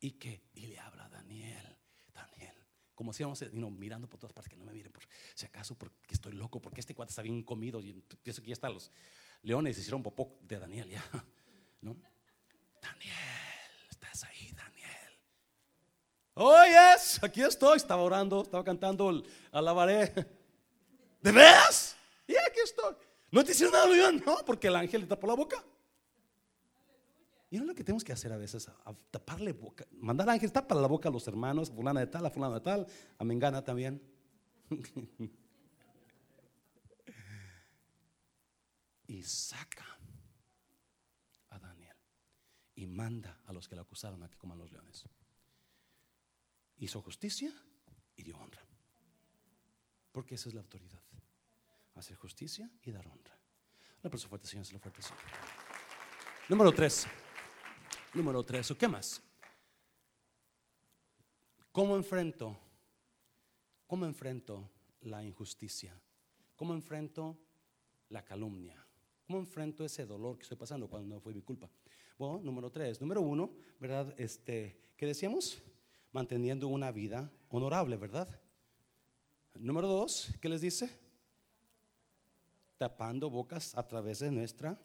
y que y le habla a Daniel, Daniel, como si vamos mirando por todas partes que no me miren por si acaso porque estoy loco, porque este cuate está bien comido y pienso que ya están los leones hicieron popó de Daniel ya, ¿no? Daniel, estás ahí, Daniel. Oh, yes, aquí estoy, estaba orando, estaba cantando, alabaré. ¿De veras? ¿No te hicieron nada, león? No, porque el ángel le tapó la boca. Y es lo que tenemos que hacer a veces, a, taparle boca, mandar ángel, tapa la boca a los hermanos, fulana de tal, a fulana de tal, a Mengana también. y saca a Daniel y manda a los que le acusaron a que coman los leones. Hizo justicia y dio honra. Porque esa es la autoridad. Hacer justicia y dar honra. La persona fuerte, Señor, la fuerte. Número tres. Número tres, ¿o qué más? ¿Cómo enfrento? ¿Cómo enfrento la injusticia? ¿Cómo enfrento la calumnia? ¿Cómo enfrento ese dolor que estoy pasando cuando no fue mi culpa? Bueno, número tres. Número uno, ¿verdad? Este, ¿Qué decíamos? Manteniendo una vida honorable, ¿verdad? Número dos, ¿qué les dice? Tapando bocas a través de nuestra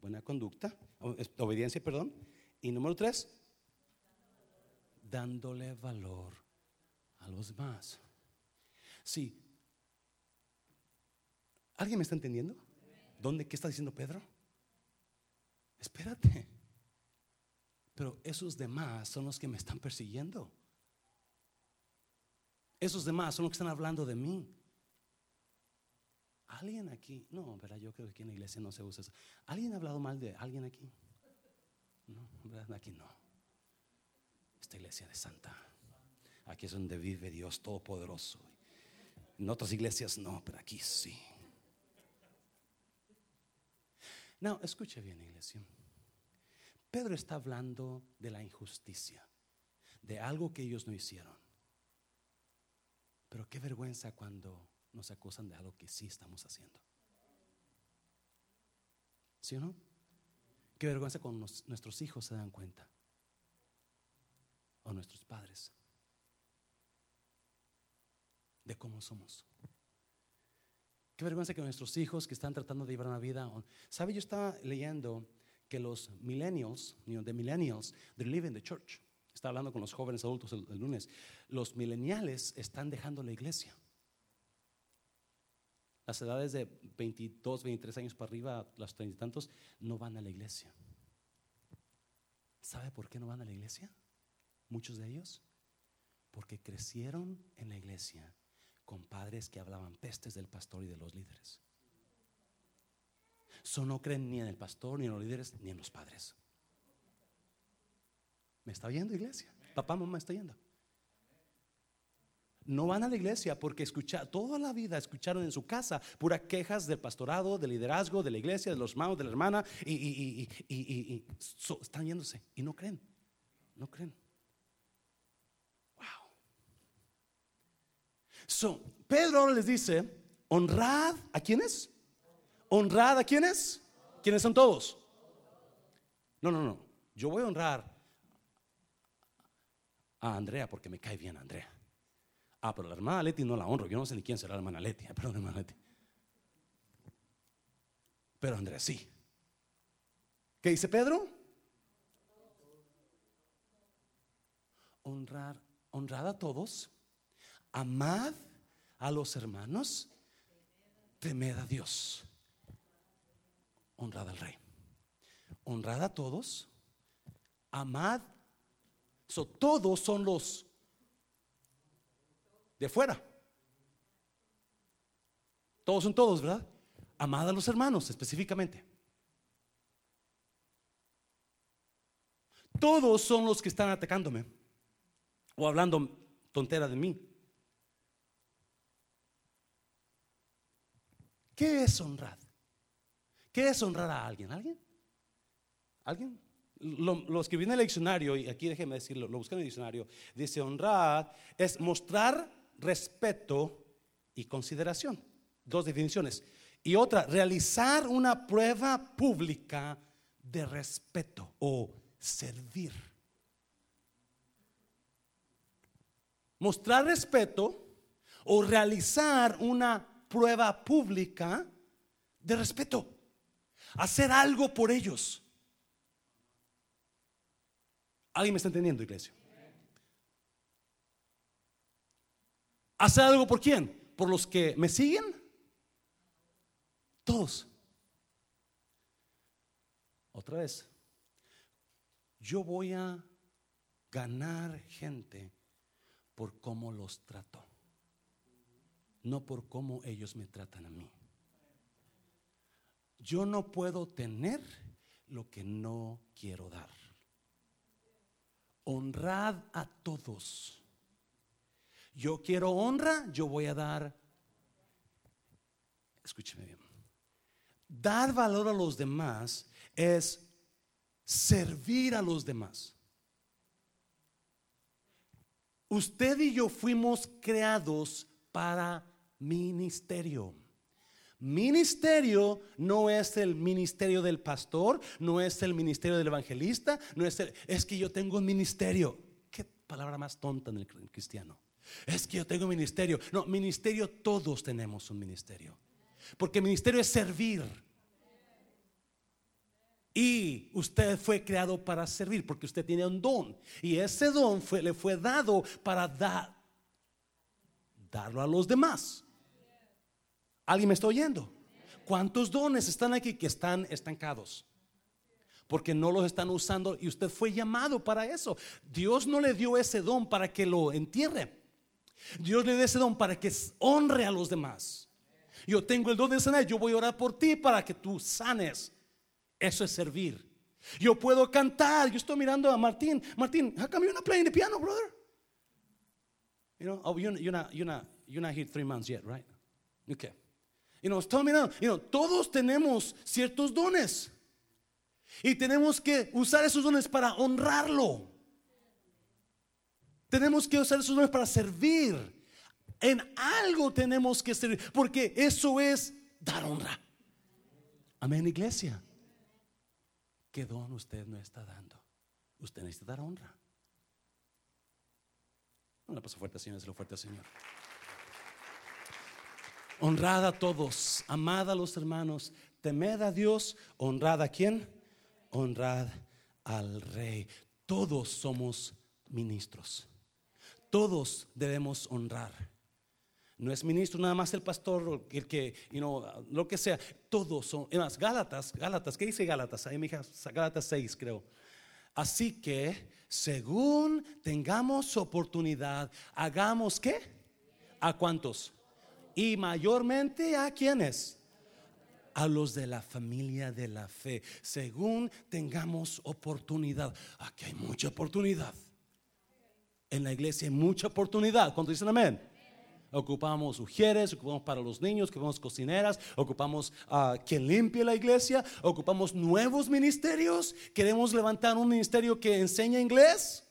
buena conducta, obediencia, perdón. Y número tres, dándole valor a los demás. Sí. ¿Alguien me está entendiendo? ¿Dónde? ¿Qué está diciendo Pedro? Espérate. Pero esos demás son los que me están persiguiendo. Esos demás son los que están hablando de mí. ¿Alguien aquí? No, ¿verdad? Yo creo que aquí en la iglesia no se usa eso. ¿Alguien ha hablado mal de alguien aquí? No, aquí no. Esta iglesia de Santa. Aquí es donde vive Dios Todopoderoso. En otras iglesias no, pero aquí sí. No, escuche bien, iglesia. Pedro está hablando de la injusticia, de algo que ellos no hicieron. Pero qué vergüenza cuando nos acusan de algo que sí estamos haciendo. ¿Sí o no? Qué vergüenza cuando nuestros hijos se dan cuenta. O nuestros padres. De cómo somos. Qué vergüenza que nuestros hijos que están tratando de llevar una vida. ¿Sabe? Yo estaba leyendo que los millennials, de millennials, they live in the church. Estaba hablando con los jóvenes adultos el, el lunes. Los millennials están dejando la iglesia. Las edades de 22, 23 años para arriba, los treinta y tantos, no van a la iglesia. ¿Sabe por qué no van a la iglesia? Muchos de ellos. Porque crecieron en la iglesia con padres que hablaban pestes del pastor y de los líderes. Eso no creen ni en el pastor, ni en los líderes, ni en los padres. ¿Me está oyendo, iglesia? Papá, mamá, está yendo. No van a la iglesia porque escucha, toda la vida escucharon en su casa puras quejas del pastorado, del liderazgo, de la iglesia, de los hermanos, de la hermana y, están yéndose y no creen. No creen. Wow. So, Pedro les dice, honrad a quiénes? Honrad a quiénes? ¿Quiénes son todos? No, no, no. Yo voy a honrar a Andrea porque me cae bien Andrea. Ah, pero la hermana Leti no la honro. Yo no sé ni quién será la hermana Leti. Perdón, hermana Leti. Pero Andrés sí. ¿Qué dice Pedro? Honrar, honrad a todos, amad a los hermanos, temed a Dios, honrad al rey. Honrad a todos, amad. So, todos son los de fuera. Todos son todos, ¿verdad? Amada a los hermanos específicamente. Todos son los que están atacándome o hablando tontera de mí. ¿Qué es honrar? ¿Qué es honrar a alguien? ¿Alguien? ¿Alguien? Lo, lo escribí en el diccionario y aquí déjeme decirlo, lo busqué en el diccionario. Dice honrar es mostrar respeto y consideración. Dos definiciones. Y otra, realizar una prueba pública de respeto o servir. Mostrar respeto o realizar una prueba pública de respeto. Hacer algo por ellos. ¿Alguien me está entendiendo, iglesia? ¿Hacer algo por quién? ¿Por los que me siguen? Todos. Otra vez. Yo voy a ganar gente por cómo los trato, no por cómo ellos me tratan a mí. Yo no puedo tener lo que no quiero dar. Honrad a todos. Yo quiero honra, yo voy a dar. Escúcheme bien. Dar valor a los demás es servir a los demás. Usted y yo fuimos creados para ministerio. Ministerio no es el ministerio del pastor, no es el ministerio del evangelista, no es el, es que yo tengo un ministerio. Qué palabra más tonta en el cristiano. Es que yo tengo ministerio. No, ministerio todos tenemos un ministerio. Porque ministerio es servir. Y usted fue creado para servir porque usted tiene un don. Y ese don fue, le fue dado para dar, darlo a los demás. ¿Alguien me está oyendo? ¿Cuántos dones están aquí que están estancados? Porque no los están usando y usted fue llamado para eso. Dios no le dio ese don para que lo entierre. Dios le dio ese don para que honre a los demás. Yo tengo el don de sanar, yo voy a orar por ti para que tú sanes. Eso es servir. Yo puedo cantar. Yo estoy mirando a Martín. Martín, how come you're not playing the piano, brother? You know, oh, you're, you're, not, you're, not, you're not here three months yet, right? Okay. You know, estoy mirando. You know, todos tenemos ciertos dones. Y tenemos que usar esos dones para honrarlo. Tenemos que usar esos dones para servir. En algo tenemos que servir. Porque eso es dar honra. Amén, iglesia. ¿Qué don usted no está dando? Usted necesita dar honra. Le paso fuerte, Señor, lo fuerte, Señor. Honrad a todos, amad a los hermanos, temed a Dios, honrad a quién? Honrad al Rey. Todos somos ministros. Todos debemos honrar. No es ministro nada más el pastor, el que, you know, lo que sea. Todos son. más, Gálatas, Gálatas, ¿qué dice Gálatas? Ahí me Gálatas 6, creo. Así que, según tengamos oportunidad, hagamos qué? ¿A cuántos? Y mayormente a quienes? A los de la familia de la fe. Según tengamos oportunidad. Aquí hay mucha oportunidad. En la iglesia hay mucha oportunidad. ¿Cuántos dicen amén? ocupamos mujeres, ocupamos para los niños, ocupamos cocineras, ocupamos a quien limpie la iglesia, ocupamos nuevos ministerios. Queremos levantar un ministerio que enseña inglés.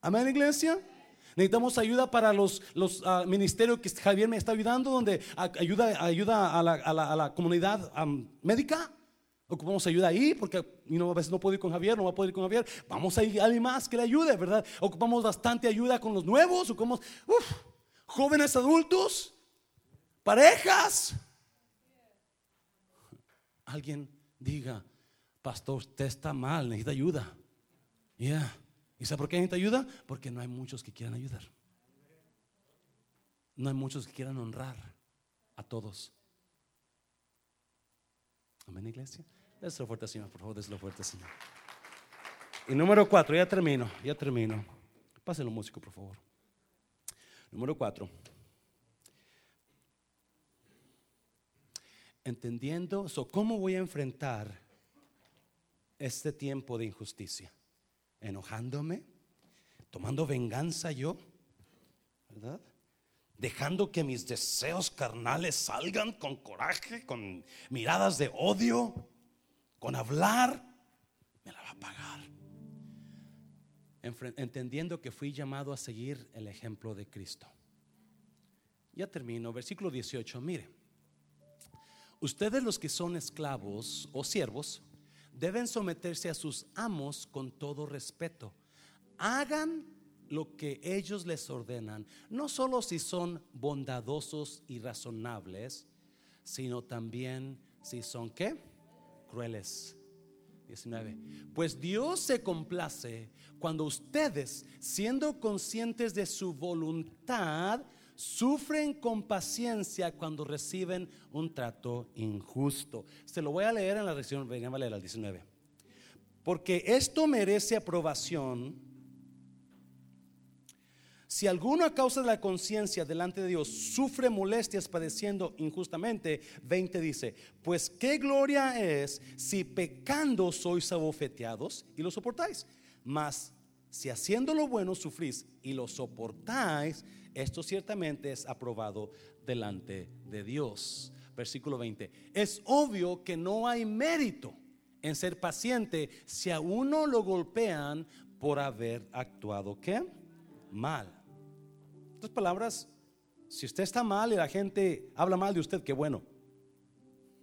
Amén, iglesia. Necesitamos ayuda para los, los ah, ministerios que Javier me está ayudando, donde ayuda, ayuda a, la, a, la, comunidad médica. Ocupamos ayuda ahí, porque a veces no puedo ir con Javier, no va a poder ir con Javier. Vamos a ir a alguien más que le ayude, ¿verdad? Ocupamos bastante ayuda con los nuevos, ocupamos, uf, jóvenes adultos, parejas. Alguien diga, pastor, usted está mal, necesita ayuda. ¿Y sabe por qué necesita ayuda? Porque no hay muchos que quieran ayudar. No hay muchos que quieran honrar a todos. Amén, iglesia. Déselo fuerte, Señor, por favor, déselo fuerte, Señor. Y número cuatro, ya termino, ya termino. Pásenlo, músico, por favor. Número cuatro. Entendiendo, ¿cómo voy a enfrentar este tiempo de injusticia? ¿Enojándome? ¿Tomando venganza yo? ¿Verdad? dejando que mis deseos carnales salgan con coraje, con miradas de odio, con hablar, me la va a pagar. Entendiendo que fui llamado a seguir el ejemplo de Cristo. Ya termino, versículo 18, mire, ustedes los que son esclavos o siervos deben someterse a sus amos con todo respeto. Hagan lo que ellos les ordenan, no solo si son bondadosos y razonables, sino también si son qué? Crueles. 19. Pues Dios se complace cuando ustedes, siendo conscientes de su voluntad, sufren con paciencia cuando reciben un trato injusto. Se lo voy a leer en la versión, leer al 19. Porque esto merece aprobación si alguno a causa de la conciencia delante de Dios sufre molestias padeciendo injustamente, 20 dice, pues qué gloria es si pecando sois abofeteados y lo soportáis. Mas si haciendo lo bueno sufrís y lo soportáis, esto ciertamente es aprobado delante de Dios. Versículo 20. Es obvio que no hay mérito en ser paciente si a uno lo golpean por haber actuado qué? Mal otras palabras, si usted está mal y la gente habla mal de usted, qué bueno.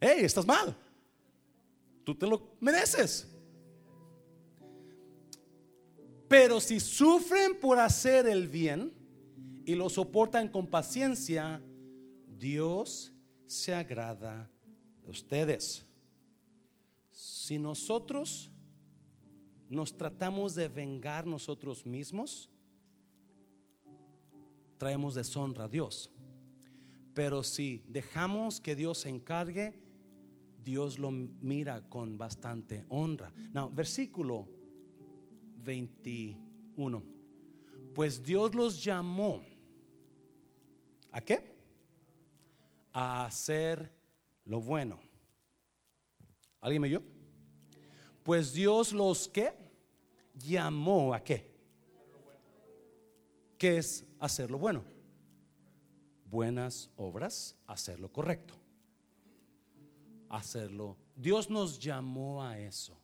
hey, estás mal. Tú te lo mereces. Pero si sufren por hacer el bien y lo soportan con paciencia, Dios se agrada de ustedes. Si nosotros nos tratamos de vengar nosotros mismos, traemos deshonra a Dios. Pero si dejamos que Dios se encargue, Dios lo mira con bastante honra. Now, versículo 21. Pues Dios los llamó. ¿A qué? A hacer lo bueno. ¿Alguien me oyó? Pues Dios los que llamó a qué? ¿Qué es hacer lo bueno. Buenas obras, hacer lo correcto. Hacerlo. Dios nos llamó a eso.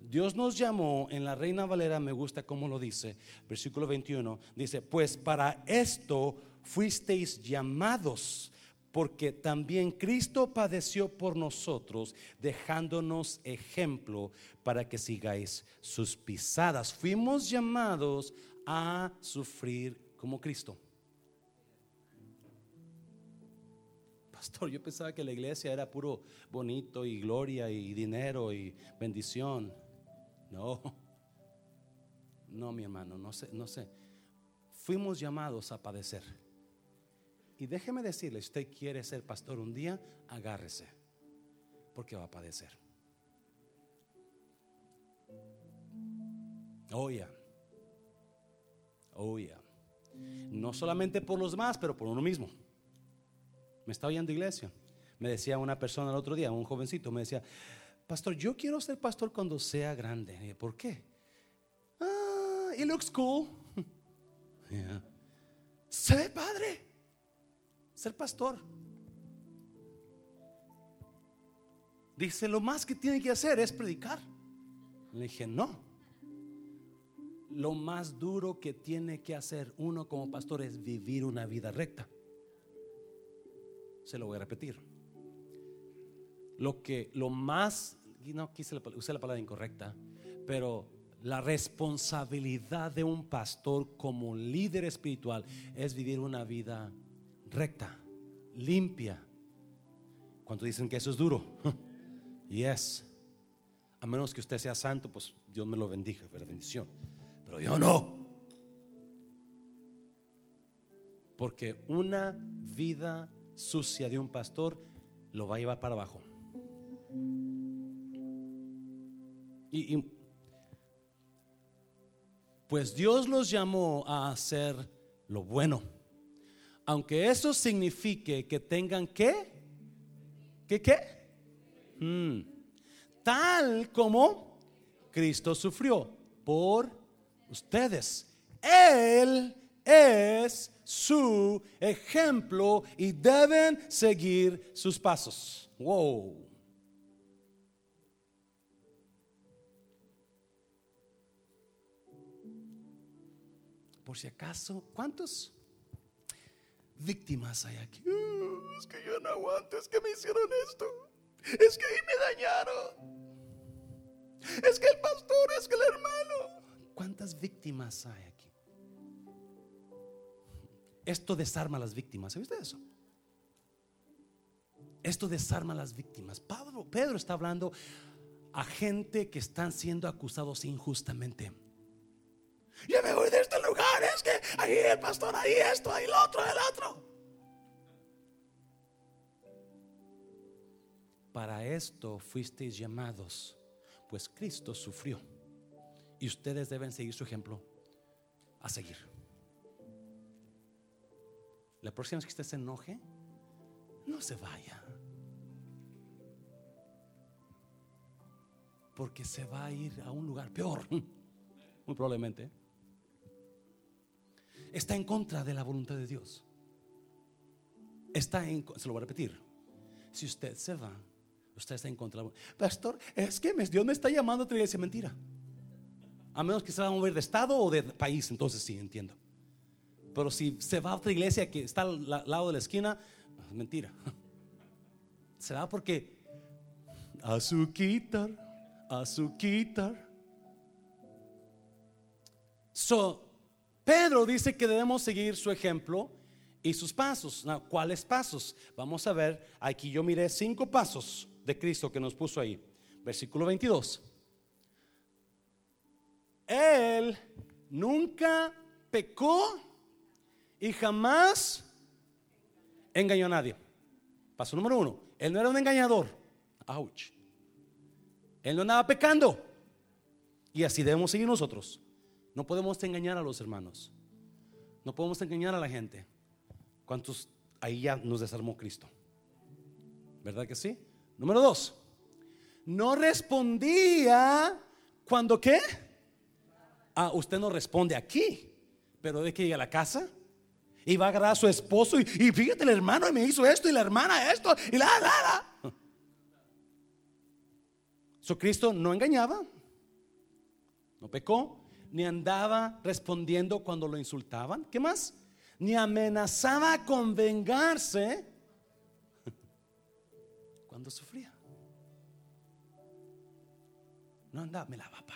Dios nos llamó, en la Reina Valera me gusta como lo dice, versículo 21, dice, pues para esto fuisteis llamados, porque también Cristo padeció por nosotros, dejándonos ejemplo para que sigáis sus pisadas. Fuimos llamados a sufrir como Cristo. Pastor, yo pensaba que la iglesia era puro bonito y gloria y dinero y bendición. No, no, mi hermano, no sé, no sé. Fuimos llamados a padecer. Y déjeme decirle, si usted quiere ser pastor un día, agárrese, porque va a padecer. Ya. Oh, ya. No solamente por los demás, pero por uno mismo. Me estaba oyendo iglesia. Me decía una persona el otro día, un jovencito, me decía, pastor, yo quiero ser pastor cuando sea grande. ¿Por qué? Ah, it looks cool. Se ve padre ser pastor. Dice, lo más que tiene que hacer es predicar. Le dije, no lo más duro que tiene que hacer uno como pastor es vivir una vida recta. Se lo voy a repetir. Lo que lo más no quise usar la palabra incorrecta, pero la responsabilidad de un pastor como líder espiritual es vivir una vida recta, limpia. Cuando dicen que eso es duro, y es. A menos que usted sea santo, pues Dios me lo bendiga, pero bendición pero yo no. Porque una vida sucia de un pastor lo va a llevar para abajo. Y, pues Dios los llamó a hacer lo bueno. Aunque eso signifique que tengan que, ¿qué qué? Hmm. Tal como Cristo sufrió por ustedes. Él ejemplo y deben seguir sus pasos. Wow. Por si acaso, ¿cuántos víctimas hay aquí? Uh, es que yo no aguanto, es que me hicieron esto, es que ahí me dañaron. Es que el pastor, es que el hermano. ¿Cuántas víctimas hay aquí? Esto desarma a las víctimas. ¿Sabe usted eso? Esto desarma a las víctimas. Pedro está hablando a gente que están siendo acusados injustamente. Ya me voy de este lugar, es que ahí el pastor, ahí esto, ahí lo otro, el otro. Para esto fuisteis llamados, pues Cristo sufrió. Y ustedes deben seguir su ejemplo a seguir. La próxima vez que usted se enoje, no se vaya. Porque se va a ir a un lugar peor, muy probablemente está en contra de la voluntad de Dios. Está en, se lo voy a repetir. Si usted se va, usted está en contra. Pastor, es que Dios me está llamando a otra. Mentira. A menos que se va a mover de estado o de país, entonces sí, entiendo. Pero si se va a otra iglesia que está al lado de la esquina, mentira. Se va porque a su quitar, a su quitar. So, Pedro dice que debemos seguir su ejemplo y sus pasos. ¿Cuáles pasos? Vamos a ver, aquí yo miré cinco pasos de Cristo que nos puso ahí. Versículo 22. Él nunca pecó y jamás engañó a nadie. Paso número uno. Él no era un engañador. Ouch. Él no andaba pecando. Y así debemos seguir nosotros. No podemos engañar a los hermanos. No podemos engañar a la gente. ¿Cuántos ahí ya nos desarmó Cristo? ¿Verdad que sí? Número dos. No respondía cuando qué? Ah, usted no responde aquí, pero de que llega a la casa y va a agarrar a su esposo y, fíjate, el hermano me hizo esto y la hermana esto y la, la, la. Cristo no engañaba, no pecó, ni andaba respondiendo cuando lo insultaban. ¿Qué más? Ni amenazaba con vengarse cuando sufría. No andaba, me la va a.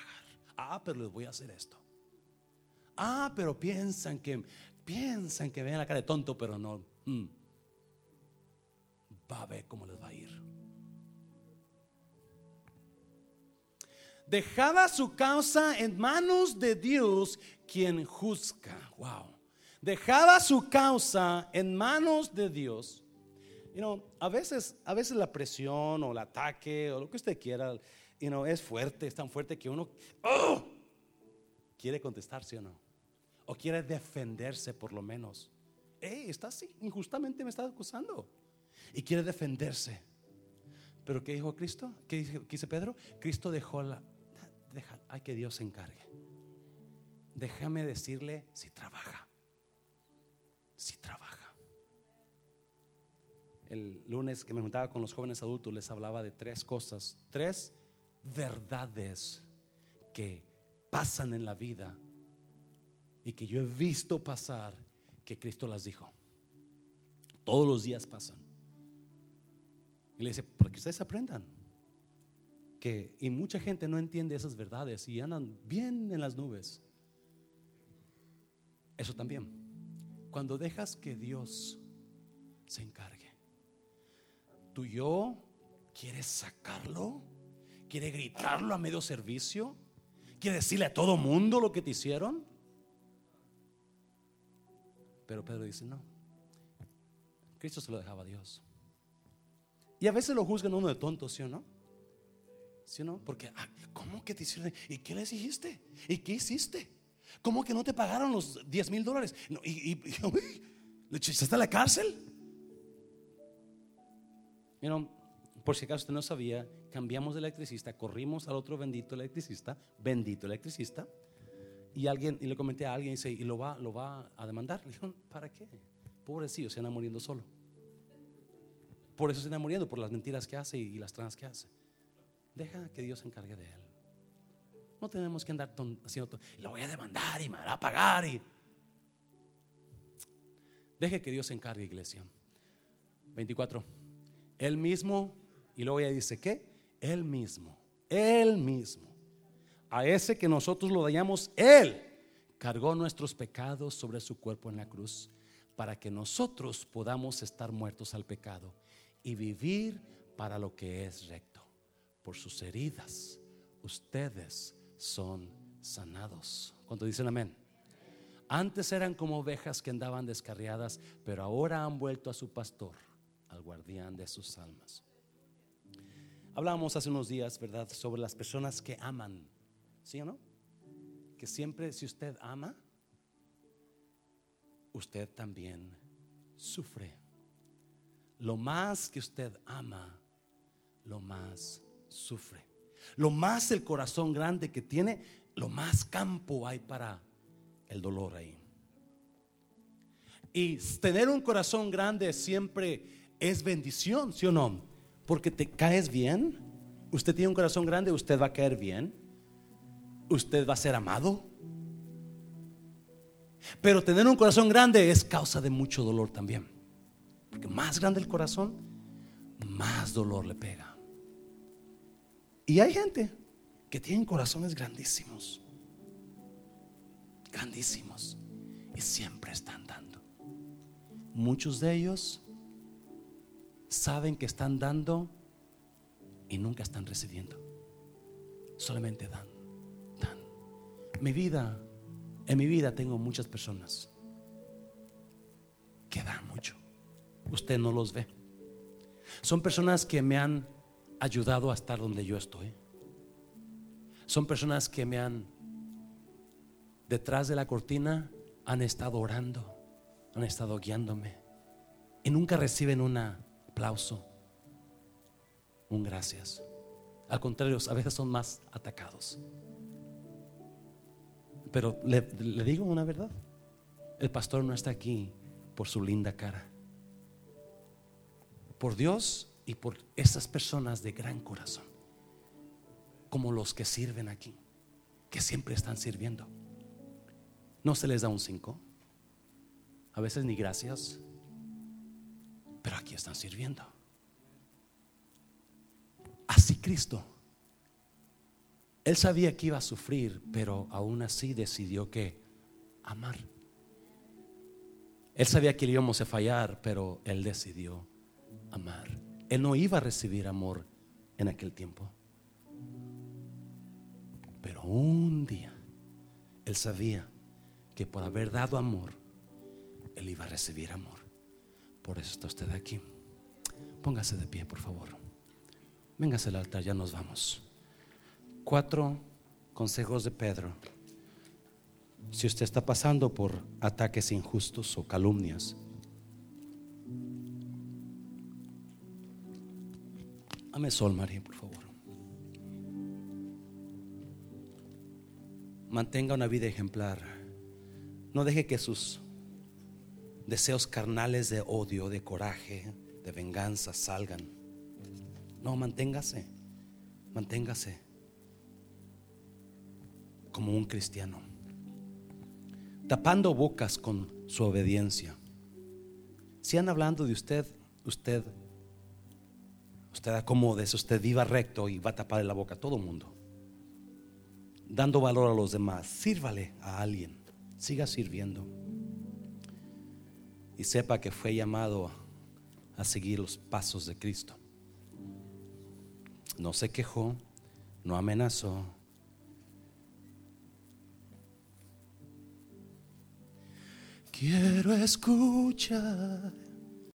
Ah, pero les voy a hacer esto. Ah, pero piensan que piensan que ven la cara de tonto, pero no. Mm. Va a ver cómo les va a ir. dejaba su causa en manos de Dios, quien juzga. Wow. Dejaba su causa en manos de Dios. You know, a veces, a veces la presión o el ataque o lo que usted quiera, you know, es fuerte, es tan fuerte que uno ¡oh! quiere contestarse o no, o quiere defenderse por lo menos. Hey, está así, injustamente me está acusando y quiere defenderse. Pero ¿qué dijo Cristo? ¿Qué dice Pedro? Cristo dejó la, hay que Dios se encargue. Déjame decirle si trabaja. Si trabaja. El lunes que me juntaba con los jóvenes adultos les hablaba de tres cosas, tres verdades que pasan en la vida y que yo he visto pasar que Cristo las dijo. Todos los días pasan. Y le dice, para que ustedes aprendan y mucha gente no entiende esas verdades y andan bien en las nubes. Eso también. Cuando dejas que Dios se encargue. Tu yo quieres sacarlo, quiere gritarlo a medio servicio, quiere decirle a todo mundo lo que te hicieron. Pero Pedro dice, no. Cristo se lo dejaba a Dios. Y a veces lo juzgan uno de tonto, ¿sí o no? ¿Sí no? Porque, ah, ¿cómo que te hicieron? ¿Y qué les dijiste? ¿Y qué hiciste? ¿Cómo que no te pagaron los 10 mil dólares? ¿Y, y, le echaste a la cárcel? You por si acaso usted no sabía, cambiamos de electricista, corrimos al otro bendito electricista, bendito electricista, y alguien, y le comenté a alguien, y dice, ¿y lo va, lo va a demandar? Le dijo, ¿para qué? Pobrecillo, se anda muriendo solo. Por eso se anda muriendo, por las mentiras que hace y las trans que hace. Deja que Dios se encargue de él. No tenemos que andar haciendo Lo voy a demandar y me a pagar. Y... Deje que Dios se encargue, iglesia. 24. Él mismo, y luego ya dice, ¿qué? Él mismo, Él mismo. A ese que nosotros lo dañamos, Él cargó nuestros pecados sobre su cuerpo en la cruz para que nosotros podamos estar muertos al pecado y vivir para lo que es recto. Por sus heridas, ustedes son sanados. ¿Cuánto dicen amén? Antes eran como ovejas que andaban descarriadas, pero ahora han vuelto a su pastor, al guardián de sus almas. Hablábamos hace unos días, ¿verdad?, sobre las personas que aman, ¿sí o no? Que siempre, si usted ama, usted también sufre. Lo más que usted ama, lo más sufre. Lo más el corazón grande que tiene, lo más campo hay para el dolor ahí. Y tener un corazón grande siempre es bendición, ¿sí o no? Porque te caes bien. Usted tiene un corazón grande, usted va a caer bien. Usted va a ser amado. Pero tener un corazón grande es causa de mucho dolor también. Porque más grande el corazón, más dolor le pega. Y hay gente que tienen corazones grandísimos, grandísimos, y siempre están dando. Muchos de ellos saben que están dando y nunca están recibiendo. Solamente dan, dan. Mi vida, en mi vida tengo muchas personas que dan mucho. Usted no los ve. Son personas que me han ayudado a estar donde yo estoy. Son personas que me han, detrás de la cortina, han estado orando, han estado guiándome y nunca reciben un aplauso, un gracias. Al contrario, a veces son más atacados. Pero le, le digo una verdad, el pastor no está aquí por su linda cara. Por Dios y por esas personas de gran corazón, como los que sirven aquí, que siempre están sirviendo. No se les da un cinco, a veces ni gracias, pero aquí están sirviendo. Así Cristo. Él sabía que iba a sufrir, pero aún así decidió que amar. Él sabía que le íbamos a fallar, pero él decidió amar. Él no iba a recibir amor en aquel tiempo. Pero un día él sabía que por haber dado amor, él iba a recibir amor. Por eso está usted aquí. Póngase de pie, por favor. Véngase al altar, ya nos vamos. Cuatro consejos de Pedro. Si usted está pasando por ataques injustos o calumnias, Dame sol, María, por favor. Mantenga una vida ejemplar. No deje que sus deseos carnales de odio, de coraje, de venganza salgan. No, manténgase. Manténgase como un cristiano. Tapando bocas con su obediencia. Si han hablando de usted, usted Usted acomódese, usted viva recto y va a tapar la boca a todo mundo. Dando valor a los demás. Sírvale a alguien. Siga sirviendo. Y sepa que fue llamado a seguir los pasos de Cristo. No se quejó, no amenazó. Quiero escuchar